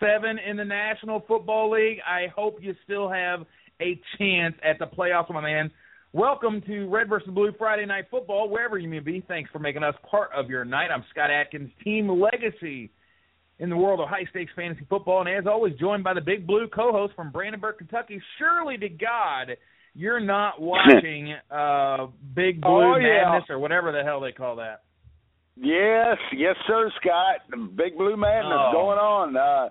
seven in the National Football League. I hope you still have a chance at the playoffs, my man. Welcome to Red versus Blue Friday Night Football, wherever you may be. Thanks for making us part of your night. I'm Scott Atkins, Team Legacy in the world of high stakes fantasy football, and as always, joined by the Big Blue co-host from Brandenburg, Kentucky. Surely to God, you're not watching uh, Big Blue Oh, yeah. Madness or whatever the hell they call that. Yes, yes, sir, Scott. The Big Blue Madness Oh. going on. Uh,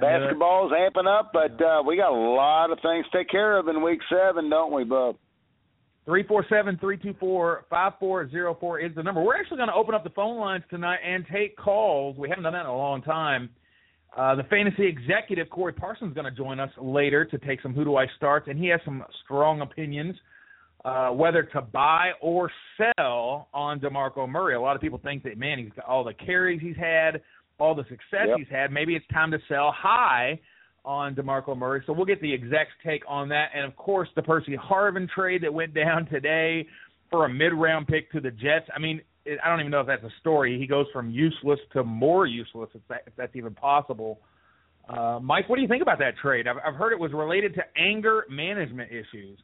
basketball's amping up, but uh, we got a lot of things to take care of in week seven, don't we, Bub? Three four seven three two four five four zero four is the number. We're actually going to open up the phone lines tonight and take calls. We haven't done that in a long time. Uh, the fantasy executive Corey Parsons is going to join us later to take some who do I Start, and he has some strong opinions uh, whether to buy or sell on Demarco Murray. A lot of people think that man, he's got all the carries he's had, all the success Yep. he's had. Maybe it's time to sell high on DeMarco Murray. So we'll get the exec's take on that. And of course, the Percy Harvin trade that went down today for a mid round pick to the Jets. I mean, it, I don't even know if that's a story. He goes from useless to more useless, if, that, if that's even possible. Uh, Mike, what do you think about that trade? I've, I've heard it was related to anger management issues.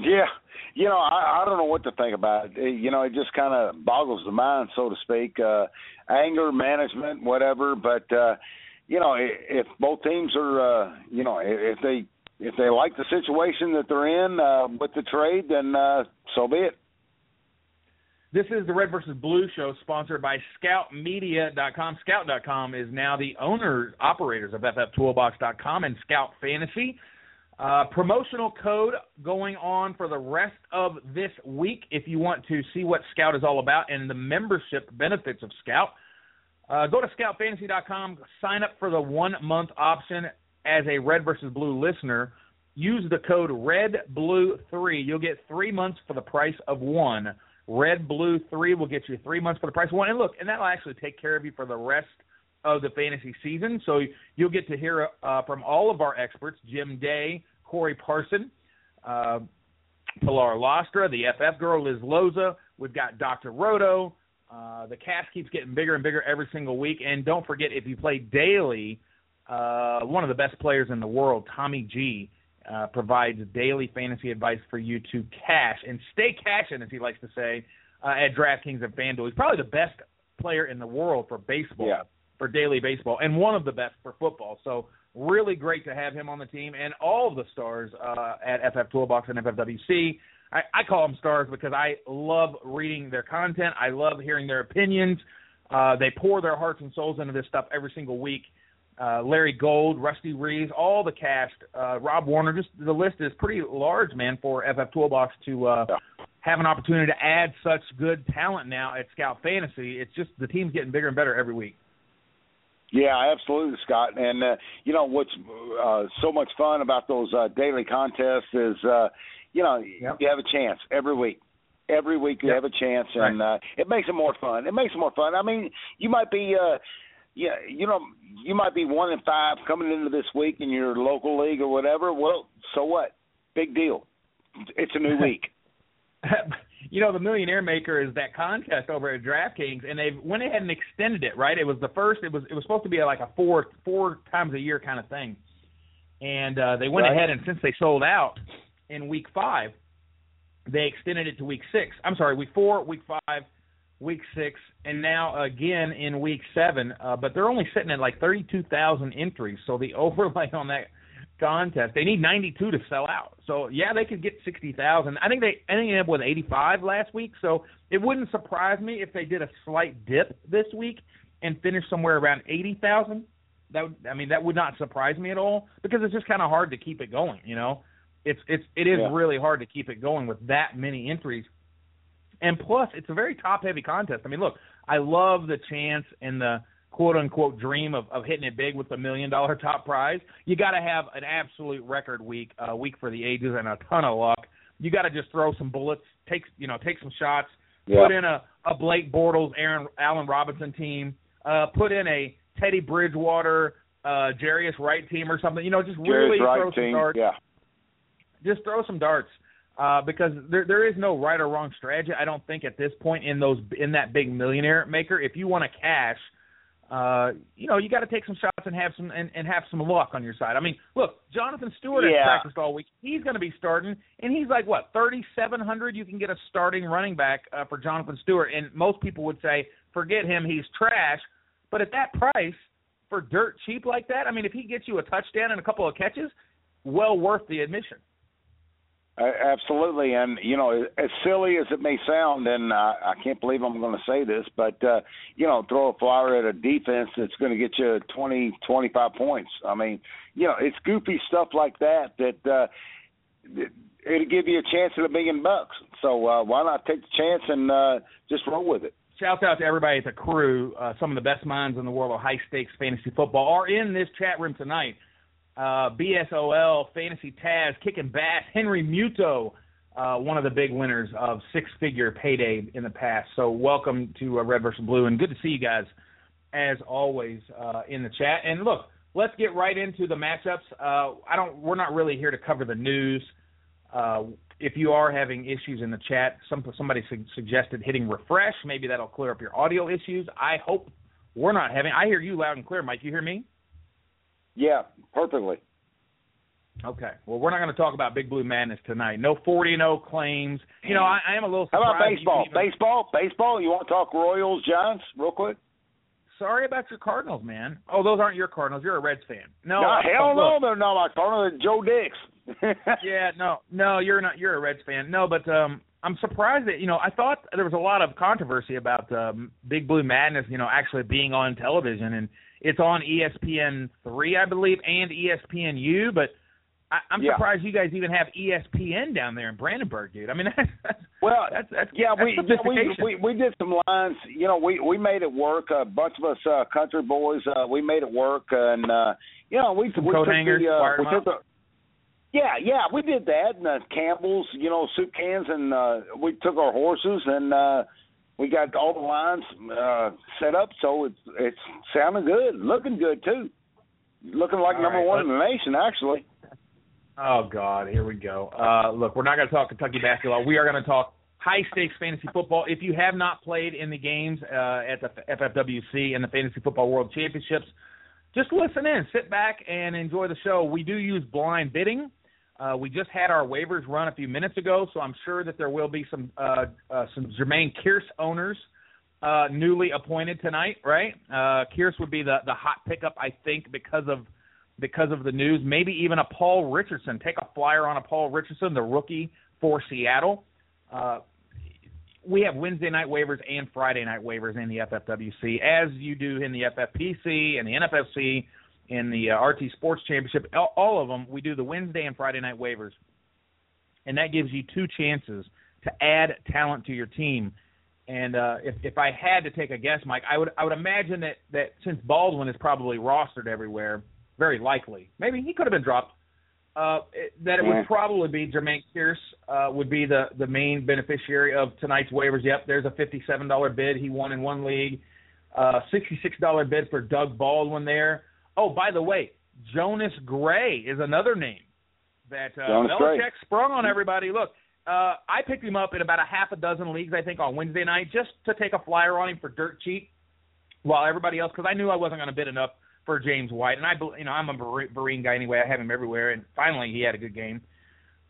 Yeah, you know, I, I don't know what to think about it. You know, it just kind of boggles the mind, so to speak. Uh, anger management, whatever. But uh, you know, i- if both teams are, uh, you know, if they if they like the situation that they're in uh, with the trade, then uh, so be it. This is the Red versus Blue show sponsored by ScoutMedia.com. Scout.com is now the owners, operators of FFToolbox.com and Scout Fantasy. Uh, promotional code going on for the rest of this week if you want to see what Scout is all about and the membership benefits of Scout. Uh, go to scoutfantasy.com, sign up for the one month option as a Red versus Blue listener. Use the code REDBLUE3. You'll get three months for the price of one. Red Blue 3 will get you three months for the price of one. And look, and that'll actually take care of you for the rest of the fantasy season. So you'll get to hear uh, from all of our experts Jim Day, Corey Parson, uh, Pilar Lastra, the FF girl, Liz Loza. We've got Dr. Roto. Uh, the cast keeps getting bigger and bigger every single week. And don't forget, if you play daily, uh, one of the best players in the world, Tommy G, uh, provides daily fantasy advice for you to cash and stay cashing, as he likes to say, uh, at DraftKings and FanDuel. He's probably the best player in the world for baseball, Yeah. For daily baseball, and one of the best for football. So really great to have him on the team, and all of the stars uh, at FF Toolbox and FFWC. I, I call them stars because I love reading their content. I love hearing their opinions. Uh, they pour their hearts and souls into this stuff every single week. Uh, Larry Gold, Rusty Reeves, all the cast, uh, Rob Warner, just the list is pretty large, man, for FF Toolbox to uh, have an opportunity to add such good talent now at Scout Fantasy. It's just the team's getting bigger and better every week. Yeah, absolutely, Scott. And uh, you know what's uh, so much fun about those uh, daily contests is, uh, you know, Yep. you have a chance every week. Every week you Yep. have a chance, and uh, it makes it more fun. It makes it more fun. I mean, you might be, uh, yeah, you know, you might be one in five coming into this week in your local league or whatever. Well, so what? Big deal. It's a new week. you know, the Millionaire Maker is that contest over at DraftKings, and they went ahead and extended it. Right, it was the first. It was it was supposed to be like a four four times a year kind of thing, and uh, they went Right. ahead and since they sold out in week five, they extended it to week six. I'm sorry, week four, week five, week six, and now again in week seven. Uh, but they're only sitting at like 32,000 entries, so the overlay on that contest, they need 92 to sell out. So yeah, they could get 60,000. I think they I think they ended up with 85 last week. So it wouldn't surprise me if they did a slight dip this week and finish somewhere around 80,000. That would, I mean that would not surprise me at all because it's just kind of hard to keep it going. You know, it's it's it is Yeah. really hard to keep it going with that many entries. And plus, it's a very top heavy contest. I mean, look, I love the chance and the quote unquote dream of, of hitting it big with the million dollar top prize. You got to have an absolute record week, a week for the ages, and a ton of luck. You got to just throw some bullets, take you know, take some shots, Yeah. put in a, a Blake Bortles, Aaron Allen Robinson team, uh, put in a Teddy Bridgewater, uh, Jarius Wright team or something. You know, just really right throw some team. darts Yeah. just throw some darts uh, because there there is no right or wrong strategy. I don't think at this point in those in that big millionaire maker. If you want to cash, uh, you know you got to take some shots and have some and, and have some luck on your side. I mean, look, Jonathan Stewart has practiced all week. He's going to be starting, and he's like what thirty seven hundred. You can get a starting running back uh, for Jonathan Stewart, and most people would say forget him, he's trash. But at that price for dirt cheap like that, I mean, if he gets you a touchdown and a couple of catches, well worth the admission. Uh, absolutely, and you know, as silly as it may sound, and I, I can't believe I'm going to say this, but uh, you know, throw a flyer at a defense that's going to get you 20, 25 points. I mean, you know, it's goofy stuff like that that uh, it- it'll give you a chance at a million bucks. So uh, why not take the chance and uh, just roll with it? Shouts out to everybody at the crew. Uh, some of the best minds in the world of high stakes fantasy football are in this chat room tonight. Uh, BSOL, Fantasy Taz, Kicking Bass, Henry Muto, uh, one of the big winners of six figure payday in the past. So welcome to uh, Red versus Blue, and good to see you guys as always uh, in the chat. And look, let's get right into the matchups. Uh, I don't. We're not really here to cover the news. If you are having issues in the chat, some somebody su- suggested hitting refresh. Maybe that'll clear up your audio issues. I hope we're not having. I hear you loud and clear, Mike. You hear me? Yeah, perfectly. Okay. Well, we're not going to talk about Big Blue Madness tonight. No 40 and 0 claims. You know, I, I am a little surprised. How about baseball? even- Baseball, baseball. You want to talk Royals, Giants, real quick? Sorry about your Cardinals, man. Oh, those aren't your Cardinals. You're a Reds fan. No, no, hell no, look, they're not my corner. They're Joe Dix. yeah, no, no, you're not. You're a Reds fan. No, but um, I'm surprised that you know. I thought there was a lot of controversy about um, Big Blue Madness, you know, actually being on television, and it's on ESPN three, I believe, and E ESPNU. But I, I'm Yeah. surprised you guys even have ESPN down there in Brandenburg, dude. I mean, that's, that's Well, that's, that's yeah, that's we, yeah, we we we did some lines. You know, we we made it work. A bunch of us uh, country boys, uh, we made it work, and uh, you know, we Some we took hangers, the, uh, we took the. Yeah, yeah, we did that. And uh, Campbell's, you know, soup cans, and uh, we took our horses, and uh, we got all the lines uh, set up, so it's it's sounding good, looking good too, looking like All number right, one in the nation, actually. Oh God, here we go. Uh, look, we're not going to talk Kentucky basketball. We are going to talk high stakes fantasy football. If you have not played in the games uh, at the FFWC and the Fantasy Football World Championships, just listen in, sit back, and enjoy the show. We do use blind bidding. Uh, we just had our waivers run a few minutes ago, so I'm sure that there will be some uh, uh, some Jermaine Kearse owners uh, newly appointed tonight, right? Uh, Kearse would be the the hot pickup, I think, because of because of the news. Maybe even a Paul Richardson. Take a flyer on a Paul Richardson, the rookie for Seattle. Uh, we have Wednesday night waivers and Friday night waivers in the FFWC, as you do in the FFPC and the NFFC, in the uh, RT Sports Championship. All, all of them, we do the Wednesday and Friday night waivers, and that gives you two chances to add talent to your team. And uh, if if I had to take a guess, Mike, I would I would imagine that that since Baldwin is probably rostered everywhere, very likely, maybe he could have been dropped. Uh, it, that it Yeah. would probably be Jermaine Kearse uh, would be the the main beneficiary of tonight's waivers. Yep, there's a fifty-seven dollar bid. He won in one league. Uh, sixty-six dollar bid for Doug Baldwin there. Oh, by the way, Jonas Gray is another name that uh, Jonas Belichick Gray. sprung on everybody. Look, uh, I picked him up in about a half a dozen leagues, I think, on Wednesday night, just to take a flyer on him for dirt cheap, while everybody else, because I knew I wasn't going to bid enough for James White, and I, you know, I'm a Marine guy anyway. I have him everywhere, and finally he had a good game.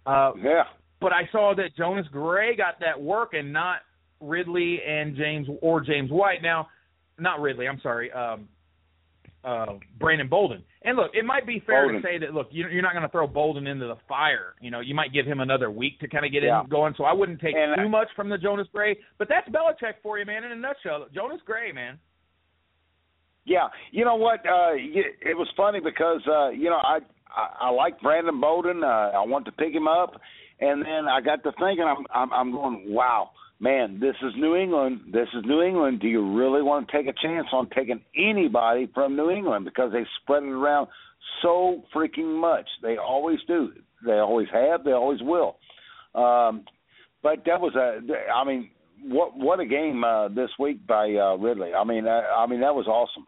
Uh, Yeah. but I saw that Jonas Gray got that work, and not Ridley and James or James White. Now, not Ridley. I'm sorry. Um, uh, Brandon Bolden. And look, it might be fair Bolden. to say that look, you- you're not going to throw Bolden into the fire. You know, you might give him another week to kind of get Yeah. him going. So I wouldn't take And I- too much from the Jonas Gray. But that's Belichick for you, man. In a nutshell, Jonas Gray, man. Yeah, you know what? Uh, it was funny because uh, you know I I, I like Brandon Bolden. Uh, I want to pick him up, and then I got to thinking. I'm I'm, I'm going, wow, man, this is New England. This is New England. Do you really want to take a chance on taking anybody from New England because they spread it around so freaking much? They always do. They always have. They always will. Um, but that was a. I mean, what what a game uh, this week by uh, Ridley. I mean, I, I mean that was awesome.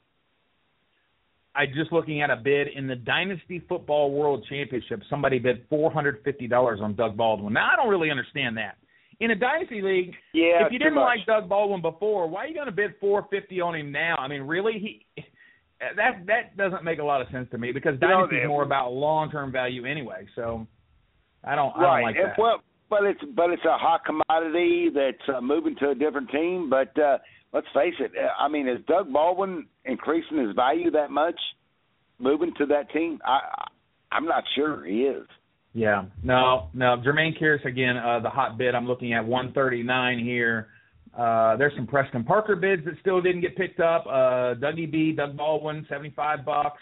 I just looking at a bid in the Dynasty Football World Championship. Somebody bid four hundred fifty dollars on Doug Baldwin. Now I don't really understand that. In a dynasty league, Yeah, if you didn't much. like Doug Baldwin before, why are you going to bid four fifty on him now? I mean, really, he that that doesn't make a lot of sense to me because You dynasty is more about long term value anyway. So I don't I don't like and, that. Well, but it's but it's a hot commodity that's uh, moving to a different team. But uh, let's face it. I mean, is Doug Baldwin increasing his value that much, moving to that team? I- I'm not sure he is. Yeah, no, no. Jermaine Kearse again, uh, the hot bid. I'm looking at 139 here. Uh, there's some Preston Parker bids that still didn't get picked up. Uh, Dougie B, Doug Baldwin, 75 bucks.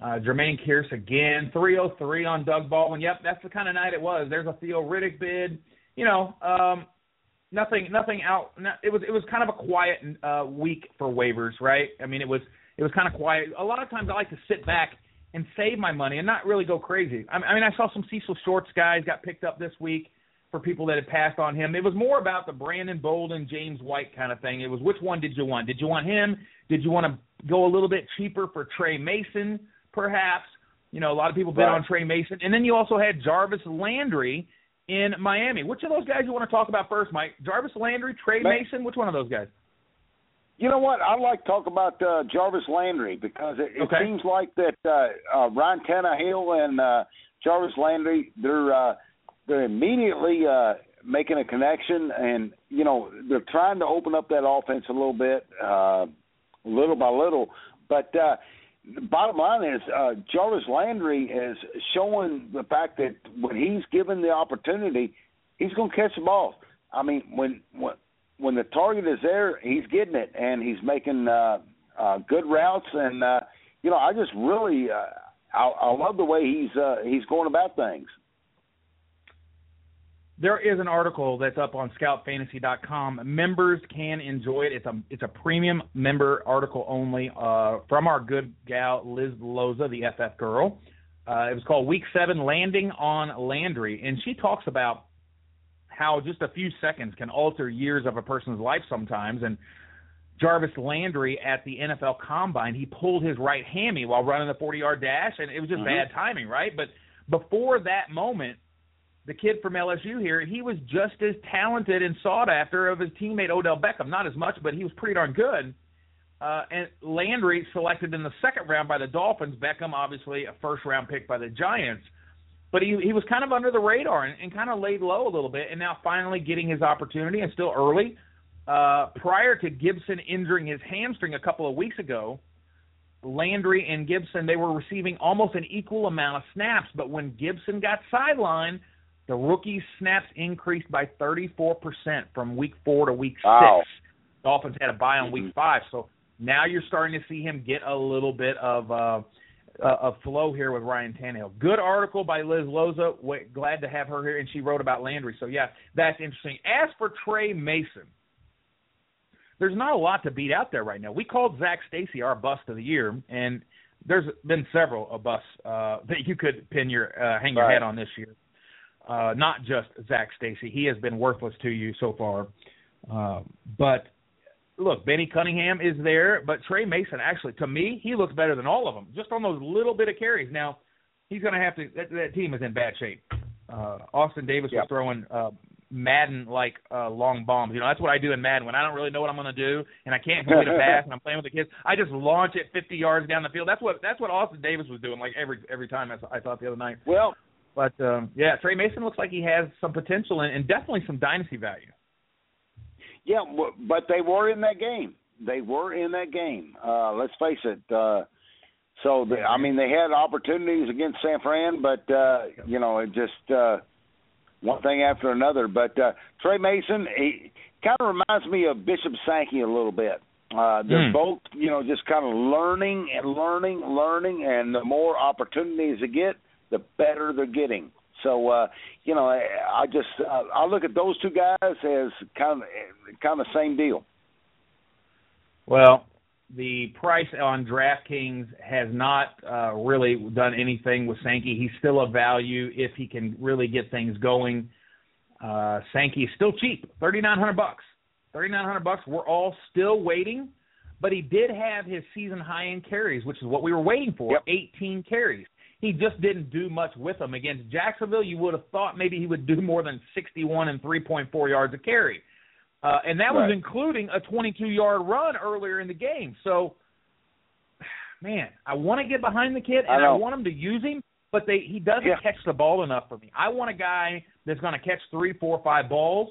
Uh, Jermaine Kearse again, 303 on Doug Baldwin. Yep, that's the kind of night it was. There's a Theo Riddick bid. You know, um, nothing, nothing out. It was, it was kind of a quiet uh, week for waivers, right? I mean, it was, it was kind of quiet. A lot of times I like to sit back and save my money and not really go crazy. I I mean, I saw some Cecil Shorts guys got picked up this week for people that had passed on him. It was more about the Brandon Bolden, James White kind of thing. It was which one did you want? Did you want him? Did you want to go a little bit cheaper for Tre Mason, perhaps? You know, a lot of people bid Right. on Tre Mason. And then you also had Jarvis Landry in Miami. Which of those guys you want to talk about first, Mike? Jarvis Landry, Tre Ma- Mason? Which one of those guys? You know what? I'd like to talk about uh, Jarvis Landry because it, it Okay. seems like that uh, uh, Ryan Tannehill and uh, Jarvis Landry they're uh, they're immediately uh, making a connection, and you know they're trying to open up that offense a little bit, uh, little by little. But uh, the bottom line is uh, Jarvis Landry is showing the fact that when he's given the opportunity, he's going to catch the ball. I mean, when when when the target is there, he's getting it, and he's making uh, uh, good routes. And uh, you know, I just really, uh, I, I love the way he's uh, he's going about things. There is an article that's up on scoutfantasy.com. Members can enjoy it. It's a it's a premium member article only uh, from our good gal Liz Loza, the FF girl. Uh, it was called Week Seven: Landing on Landry, and she talks about how just a few seconds can alter years of a person's life sometimes. And Jarvis Landry at the NFL Combine, he pulled his right hammy while running the 40-yard dash, and it was just bad timing, right? But before that moment, the kid from LSU here, he was just as talented and sought after of his teammate Odell Beckham. Not as much, but he was pretty darn good. Uh, and Landry selected in the second round by the Dolphins. Beckham, obviously, a first round pick by the Giants. But he he was kind of under the radar and, and kind of laid low a little bit, and now finally getting his opportunity, and still early. Uh, prior to Gibson injuring his hamstring a couple of weeks ago, Landry and Gibson, they were receiving almost an equal amount of snaps. But when Gibson got sidelined, the rookie's snaps increased by 34% from week four to week Wow. six. Dolphins had a bye on Mhm. week five, so now you're starting to see him get a little bit of uh, uh, of flow here with Ryan Tannehill. Good article by Liz Loza. Wa- glad to have her here, and she wrote about Landry. So yeah, that's interesting. As for Tre Mason, there's not a lot to beat out there right now. We called Zac Stacy our bust of the year, and there's been several of us uh, that you could pin your uh, hang your Right. head on this year. Uh, not just Zac Stacy. He has been worthless to you so far. Uh, but look, Benny Cunningham is there, but Tre Mason actually, to me, he looks better than all of them, just on those little bit of carries. Now, he's going to have to. That, that team is in bad shape. Uh, Austin Davis was throwing uh, Madden like uh, long bombs. You know, that's what I do in Madden when I don't really know what I'm going to do and I can't complete a pass and I'm playing with the kids. I just launch it 50 yards down the field. That's what that's what Austin Davis was doing like every every time. I, I thought the other night. Well, But um, yeah, Tre Mason looks like he has some potential and, and definitely some dynasty value. Yeah, but they were in that game. They were in that game. Uh, let's face it. Uh, so the, I mean, they had opportunities against San Fran, but uh, you know, it just uh, one thing after another. But uh, Tre Mason, he kind of reminds me of Bishop Sankey a little bit. Uh, they're Hmm. both, you know, just kind of learning and learning, learning, and the more opportunities they get, the better they're getting. So, uh, you know, I, I just uh, I look at those two guys as kind of kind of same deal. Well, the price on DraftKings has not uh, really done anything with Sankey. He's still a value if he can really get things going. Uh, Sankey is still cheap, thirty nine hundred bucks. Thirty nine hundred bucks. We're all still waiting, but he did have his season high in carries, which is what we were waiting for. Yep. Eighteen carries. He just didn't do much with them against Jacksonville. You would have thought maybe he would do more than sixty one and three point four yards a carry. Uh, and that was including a 22 yard run earlier in the game. So, man, I want to get behind the kid and I, know. want him to use him, but they he doesn't Yeah. catch the ball enough for me. I want a guy that's going to catch three, four, five balls.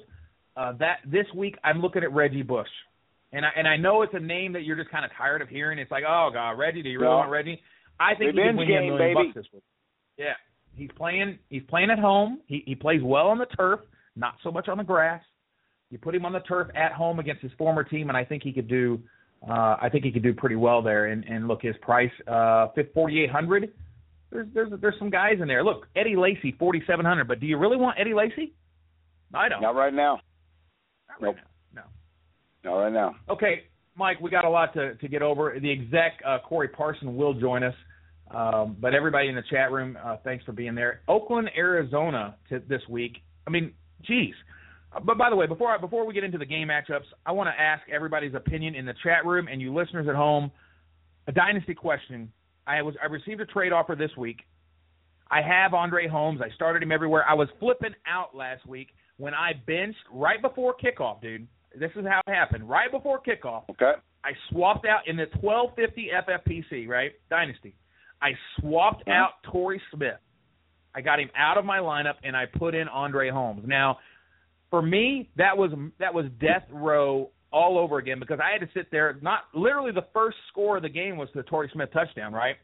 Uh, that this week I'm looking at Reggie Bush, and I and I know it's a name that you're just kind of tired of hearing. It's like, oh God, Reggie, do you really No. want Reggie? I think he Revenge can win you a million baby. bucks this week. Yeah, he's playing. He's playing at home. He he plays well on the turf, not so much on the grass. You put him on the turf at home against his former team, and I think he could do. Uh, I think he could do pretty well there. And, and look, his price, uh, forty eight hundred. There's there's there's some guys in there. Look, Eddie Lacy, forty seven hundred. But do you really want Eddie Lacy? I don't. Not right now. Not right nope. now. Not right now. Okay, Mike, we got a lot to to get over. The exec uh, Corey Parson will join us. Um, but everybody in the chat room, uh, thanks for being there. Oakland, Arizona, to this week. I mean, geez. Uh, But by the way, before I, before we get into the game matchups, I want to ask everybody's opinion in the chat room and you listeners at home. A dynasty question. I was I received a trade offer this week. I have Andre Holmes. I started him everywhere. I was flipping out last week when I benched right before kickoff, dude. This is how it happened. Right before kickoff, Okay. I swapped out in the 1250 FFPC, right? Dynasty. I swapped Mhm. out Torrey Smith. I got him out of my lineup and I put in Andre Holmes. Now, for me, that was that was death row all over again because I had to sit there. Not literally the first score of the game was the Torrey Smith touchdown, right?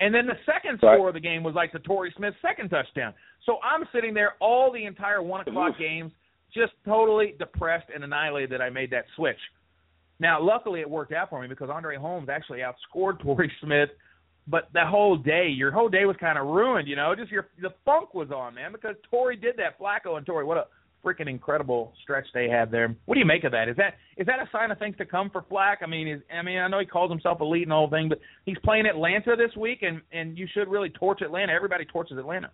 And then the second Right. score of the game was like the Torrey Smith second touchdown. So I'm sitting there all the entire one o'clock Oof. games, just totally depressed and annihilated that I made that switch. Now, luckily, it worked out for me because Andre Holmes actually outscored Torrey Smith. But the whole day, your whole day was kind of ruined. You know, just your the funk was on, man, because Torrey did that. Flacco and Torrey, what a freaking incredible stretch they had there. What do you make of that? Is that is that a sign of things to come for Flack? I mean, is I mean, I know he calls himself elite and all thing, but he's playing Atlanta this week, and and you should really torch Atlanta. Everybody torches Atlanta.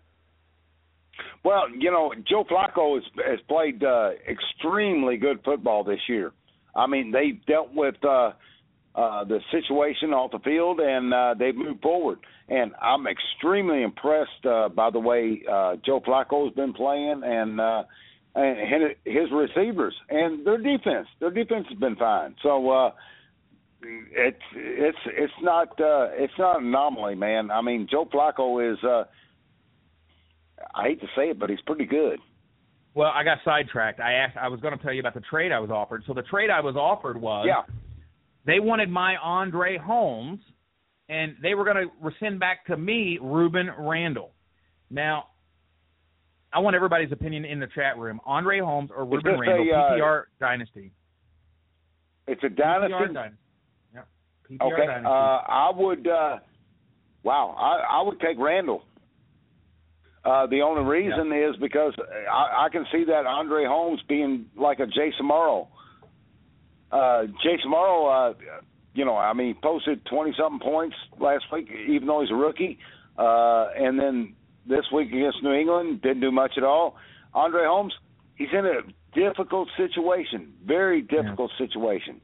Well, you know, Joe Flacco has has played uh, extremely good football this year. I mean, they've dealt with uh, uh, the situation off the field and uh, they've moved forward. And I'm extremely impressed uh, by the way uh, Joe Flacco has been playing and uh, and his receivers and their defense. Their defense has been fine. So. uh it's it's it's not uh it's not an anomaly, man. I mean, Joe Flacco is uh I hate to say it, but he's pretty good. Well, I got sidetracked. I asked. I was going to tell you about the trade I was offered. So the trade I was offered was Yeah. They wanted my Andre Holmes, and they were going to send back to me Rueben Randle. Now, I want everybody's opinion in the chat room. Andre Holmes or Rueben Randle, a, uh, PPR dynasty. It's a dynasty. PPR dynasty. Yeah. Okay, dynasty. uh, I would. Uh, wow, I, I would take Randle. Uh, the only reason is because I, I can see that Andre Holmes being like a Jason Morrow. Uh, Jason Morrow, uh, you know, I mean, he posted twenty something points last week, even though he's a rookie. Uh, and then this week against New England, didn't do much at all. Andre Holmes, he's in a difficult situation, very difficult situation.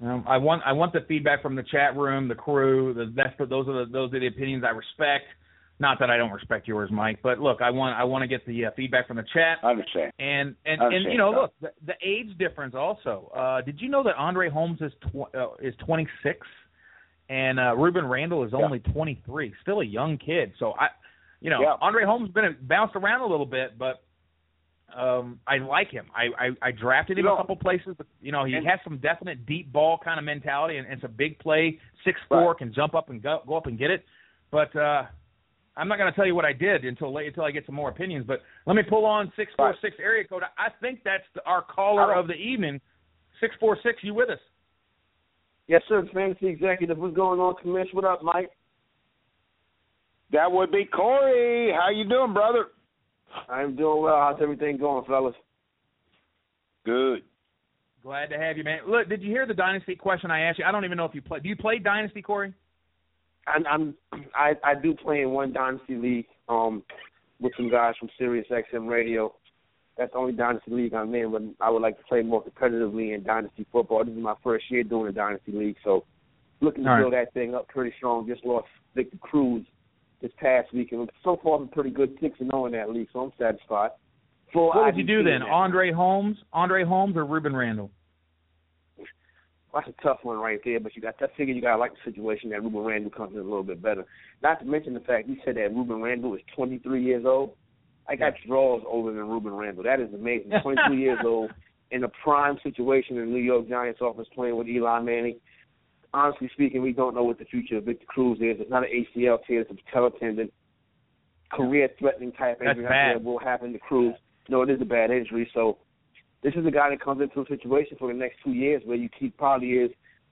Um, I want I want the feedback from the chat room, the crew. The, that's those are the those are the opinions I respect. Not that I don't respect yours, Mike, but look, I want I want to get the uh, feedback from the chat. I understand. And and I and you know, look, the, the age difference also. Uh, did you know that Andre Holmes is tw- uh, is 26, and uh, Rueben Randle is Yeah. only 23, still a young kid. So I, you know, Yeah. Andre Holmes has been bounced around a little bit, but um, I like him. I, I I drafted him You know- a couple places. But, you know, he And- has some definite deep ball kind of mentality, and, and it's a big play, six four, Right. can jump up and go go up and get it. But uh, I'm not going to tell you what I did until late, until I get some more opinions. But let me pull on six four six area code. I think that's the, our caller of the evening. Six four six. You with us? Yes, sir. Fantasy executive. What's going on, Commish? What up, Mike? That would be Corey. How you doing, brother? I'm doing well. How's everything going, fellas? Good. Glad to have you, man. Look, did you hear the dynasty question I asked you? I don't even know if you play. Do you play dynasty, Corey? I'm, I'm I I do play in one dynasty league um with some guys from Sirius XM Radio. That's the only dynasty league I'm in, but I would like to play more competitively in dynasty football. This is my first year doing a dynasty league, so looking to All right. build that thing up pretty strong. Just lost Victor Cruz this past week, and so far I'm pretty good six and zero in that league, so I'm satisfied. Full What would you do then? Andre Holmes, Andre Holmes, or Rueben Randle? That's a tough one right there, but you got I figure you gotta like the situation that Rueben Randle comes in a little bit better. Not to mention the fact you said that Rueben Randle is twenty three years old. I got draws older than Rueben Randle. That is amazing. Twenty three years old in a prime situation in the New York Giants office playing with Eli Manning. Honestly speaking, we don't know what the future of Victor Cruz is. It's not an ACL tear, it's a patella tendon. Career threatening type That's injury that will happen to Cruz. No, it is a bad injury, so this is a guy that comes into a situation for the next two years where you keep probably is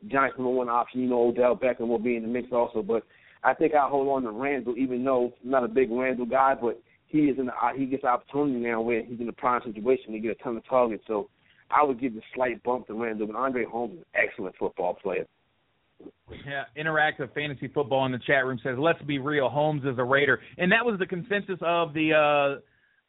Giants number one option. You know, Odell Beckham will be in the mix also, but I think I hold on to Randle, even though I'm not a big Randle guy, but he is in the, he gets opportunity now where he's in a prime situation to get a ton of targets. So I would give the slight bump to Randle, but Andre Holmes is an excellent football player. Yeah, interactive fantasy football in the chat room says, "Let's be real, Holmes is a Raider," and that was the consensus of the uh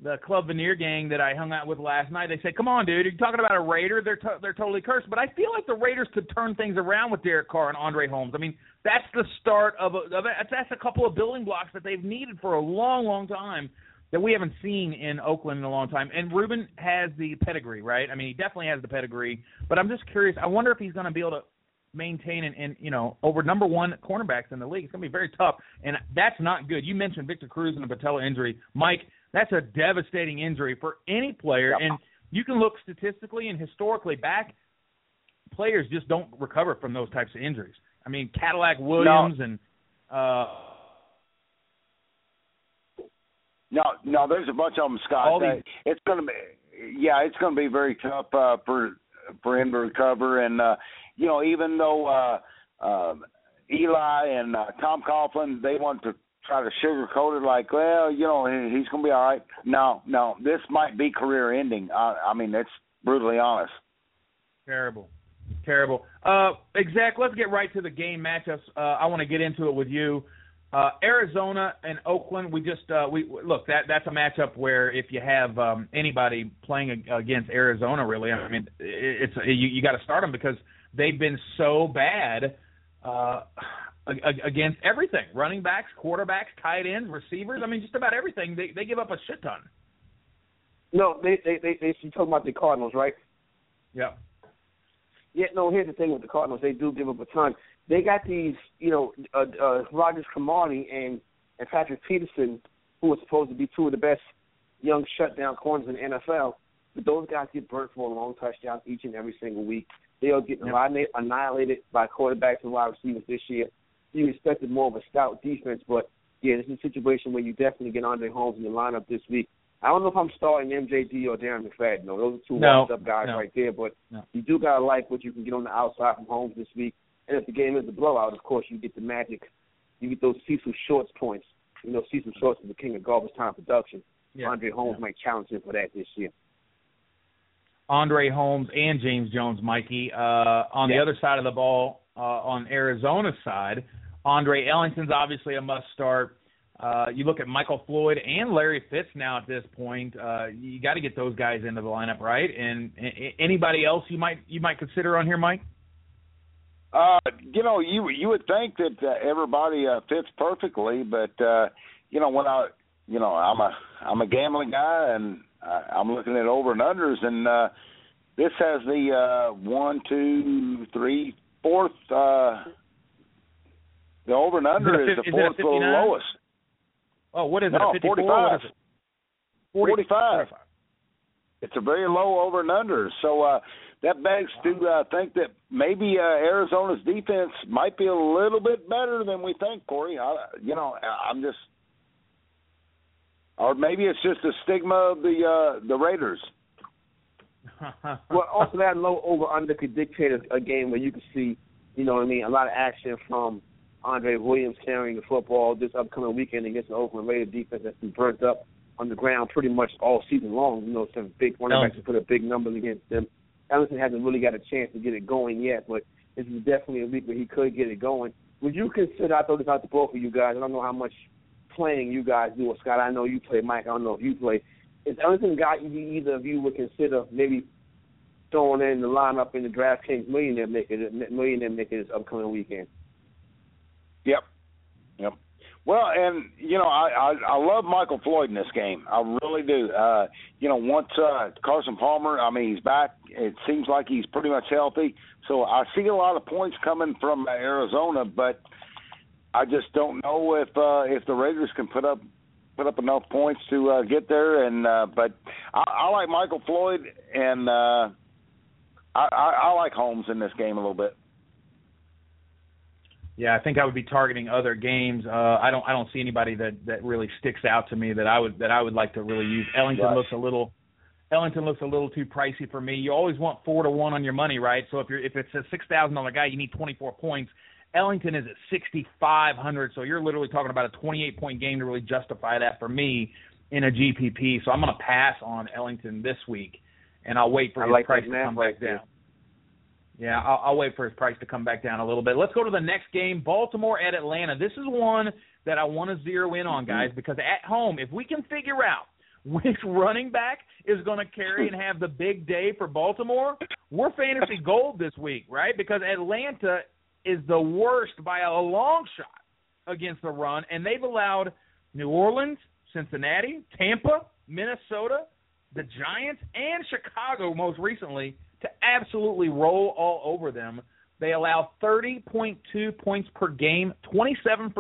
the Club Veneer gang that I hung out with last night. They said, "Come on, dude, you're talking about a Raider? They're to- they're totally cursed." But I feel like the Raiders could turn things around with Derek Carr and Andre Holmes. I mean, that's the start of a, of a that's a couple of building blocks that they've needed for a long, long time that we haven't seen in Oakland in a long time. And Rueben has the pedigree, right? I mean, he definitely has the pedigree. But I'm just curious. I wonder if he's going to be able to maintain and, and you know over number one cornerbacks in the league. It's going to be very tough, and that's not good. You mentioned Victor Cruz and the patella injury, Mike. That's a devastating injury for any player, and you can look statistically and historically back. Players just don't recover from those types of injuries. I mean, Cadillac Williams and uh, No, no, there's a bunch of them, Scott. Uh, these- it's going to be, yeah, it's going to be very tough uh, for for him to recover. And uh, you know, even though uh, um Eli and uh, Tom Coughlin they want to try to sugarcoat it, like, well, you know, he, he's going to be all right. No, no, this might be career ending. I, I mean, that's brutally honest. Terrible. Terrible. Uh, exec, let's get right to the game matchups. Uh, I want to get into it with you. Uh, Arizona and Oakland. We just uh, we look that that's a matchup where if you have um, anybody playing against Arizona, really, I mean, it- it's you, you got to start them because they've been so bad uh, against everything: running backs, quarterbacks, tight ends, receivers. I mean, just about everything. They they give up a shit ton. No, they they they, they you talking about the Cardinals, right? Yeah. Yeah, no. Here's the thing with the Cardinals; they do give up a ton. They got these, you know, uh, uh, Rogers Cromartie and and Patrick Peterson, who are supposed to be two of the best young shutdown corners in the NFL. But those guys get burnt for a long touchdown each and every single week. They are getting Yep. annihilated by quarterbacks and wide receivers this year. You expected more of a stout defense. But yeah, this is a situation where you definitely get Andre Holmes in the lineup this week. I don't know if I'm starting MJD or Darren McFadden. No, those are two No, washed up guys no. right there. But No. you do gotta like what you can get on the outside from Holmes this week. And if the game is a blowout, of course you get the magic. You get those Cecil Shorts points. You know, Cecil Shorts is the king of garbage time production. Yeah. Andre Holmes might challenge him for that this year. Andre Holmes and James Jones, Mikey. Uh, on the other side of the ball, uh, on Arizona's side, Andre Ellington's obviously a must start. Uh, you look at Michael Floyd and Larry Fitz now at this point. Uh, you got to get those guys into the lineup, right? And a- anybody else you might you might consider on here, Mike? Uh, you know, you you would think that uh, everybody uh, fits perfectly, but uh, you know, when I, you know, I'm a I'm a gambling guy, and I, I'm looking at over and unders, and uh, this has the uh, one, two, three, fourth. Uh, the over and under Is it a is, the is it fourth the lowest. Oh, what is it? No, a 54? 45. It? 40 45. It's a very low over and under. So uh, that begs to uh, think that maybe uh, Arizona's defense might be a little bit better than we think, Corey. I, you know, I'm just, or maybe it's just a stigma of the uh, the Raiders. Well, also that low over under could dictate a, a game where you can see, you know what I mean, a lot of action from Andre Williams carrying the football this upcoming weekend against the Oakland Raiders defense that's been burnt up on the ground pretty much all season long. You know, some big running backs have put up big numbers against them. Ellington hasn't really got a chance to get it going yet, but this is definitely a week where he could get it going. Would you consider? I throw this out to both of you guys. I don't know how much playing you guys do, or Scott. I know you play, Mike. I don't know if you play. Is Ellington a guy you either of you would consider maybe throwing in the lineup in the DraftKings Millionaire Maker Millionaire Maker this upcoming weekend? Yep. Yep. Well, and you know, I, I I love Michael Floyd in this game. I really do. Uh, you know, once uh, Carson Palmer, I mean, he's back. It seems like he's pretty much healthy. So I see a lot of points coming from Arizona, but I just don't know if uh, if the Raiders can put up put up enough points to uh, get there. And uh, but I, I like Michael Floyd, and uh, I, I, I like Holmes in this game a little bit. Yeah, I think I would be targeting other games. Uh, I don't I don't see anybody that that really sticks out to me that I would that I would like to really use. Ellington Right. looks a little Ellington looks a little too pricey for me. You always want four to one on your money, right? So if you're if it's a six thousand dollar guy, you need twenty four points. Ellington is at sixty five hundred, so you're literally talking about a twenty eight point game to really justify that for me in a GPP. So I'm going to pass on Ellington this week, and I'll wait for his like price to come back down. Yeah, I'll, I'll wait for his price to come back down a little bit. Let's go to the next game, Baltimore at Atlanta. This is one that I want to zero in on, guys, because at home, if we can figure out which running back is going to carry and have the big day for Baltimore, we're fantasy gold this week, right? Because Atlanta is the worst by a long shot against the run, and they've allowed New Orleans, Cincinnati, Tampa, Minnesota, the Giants, and Chicago most recently to absolutely roll all over them. They allow 30.2 points per game, 27%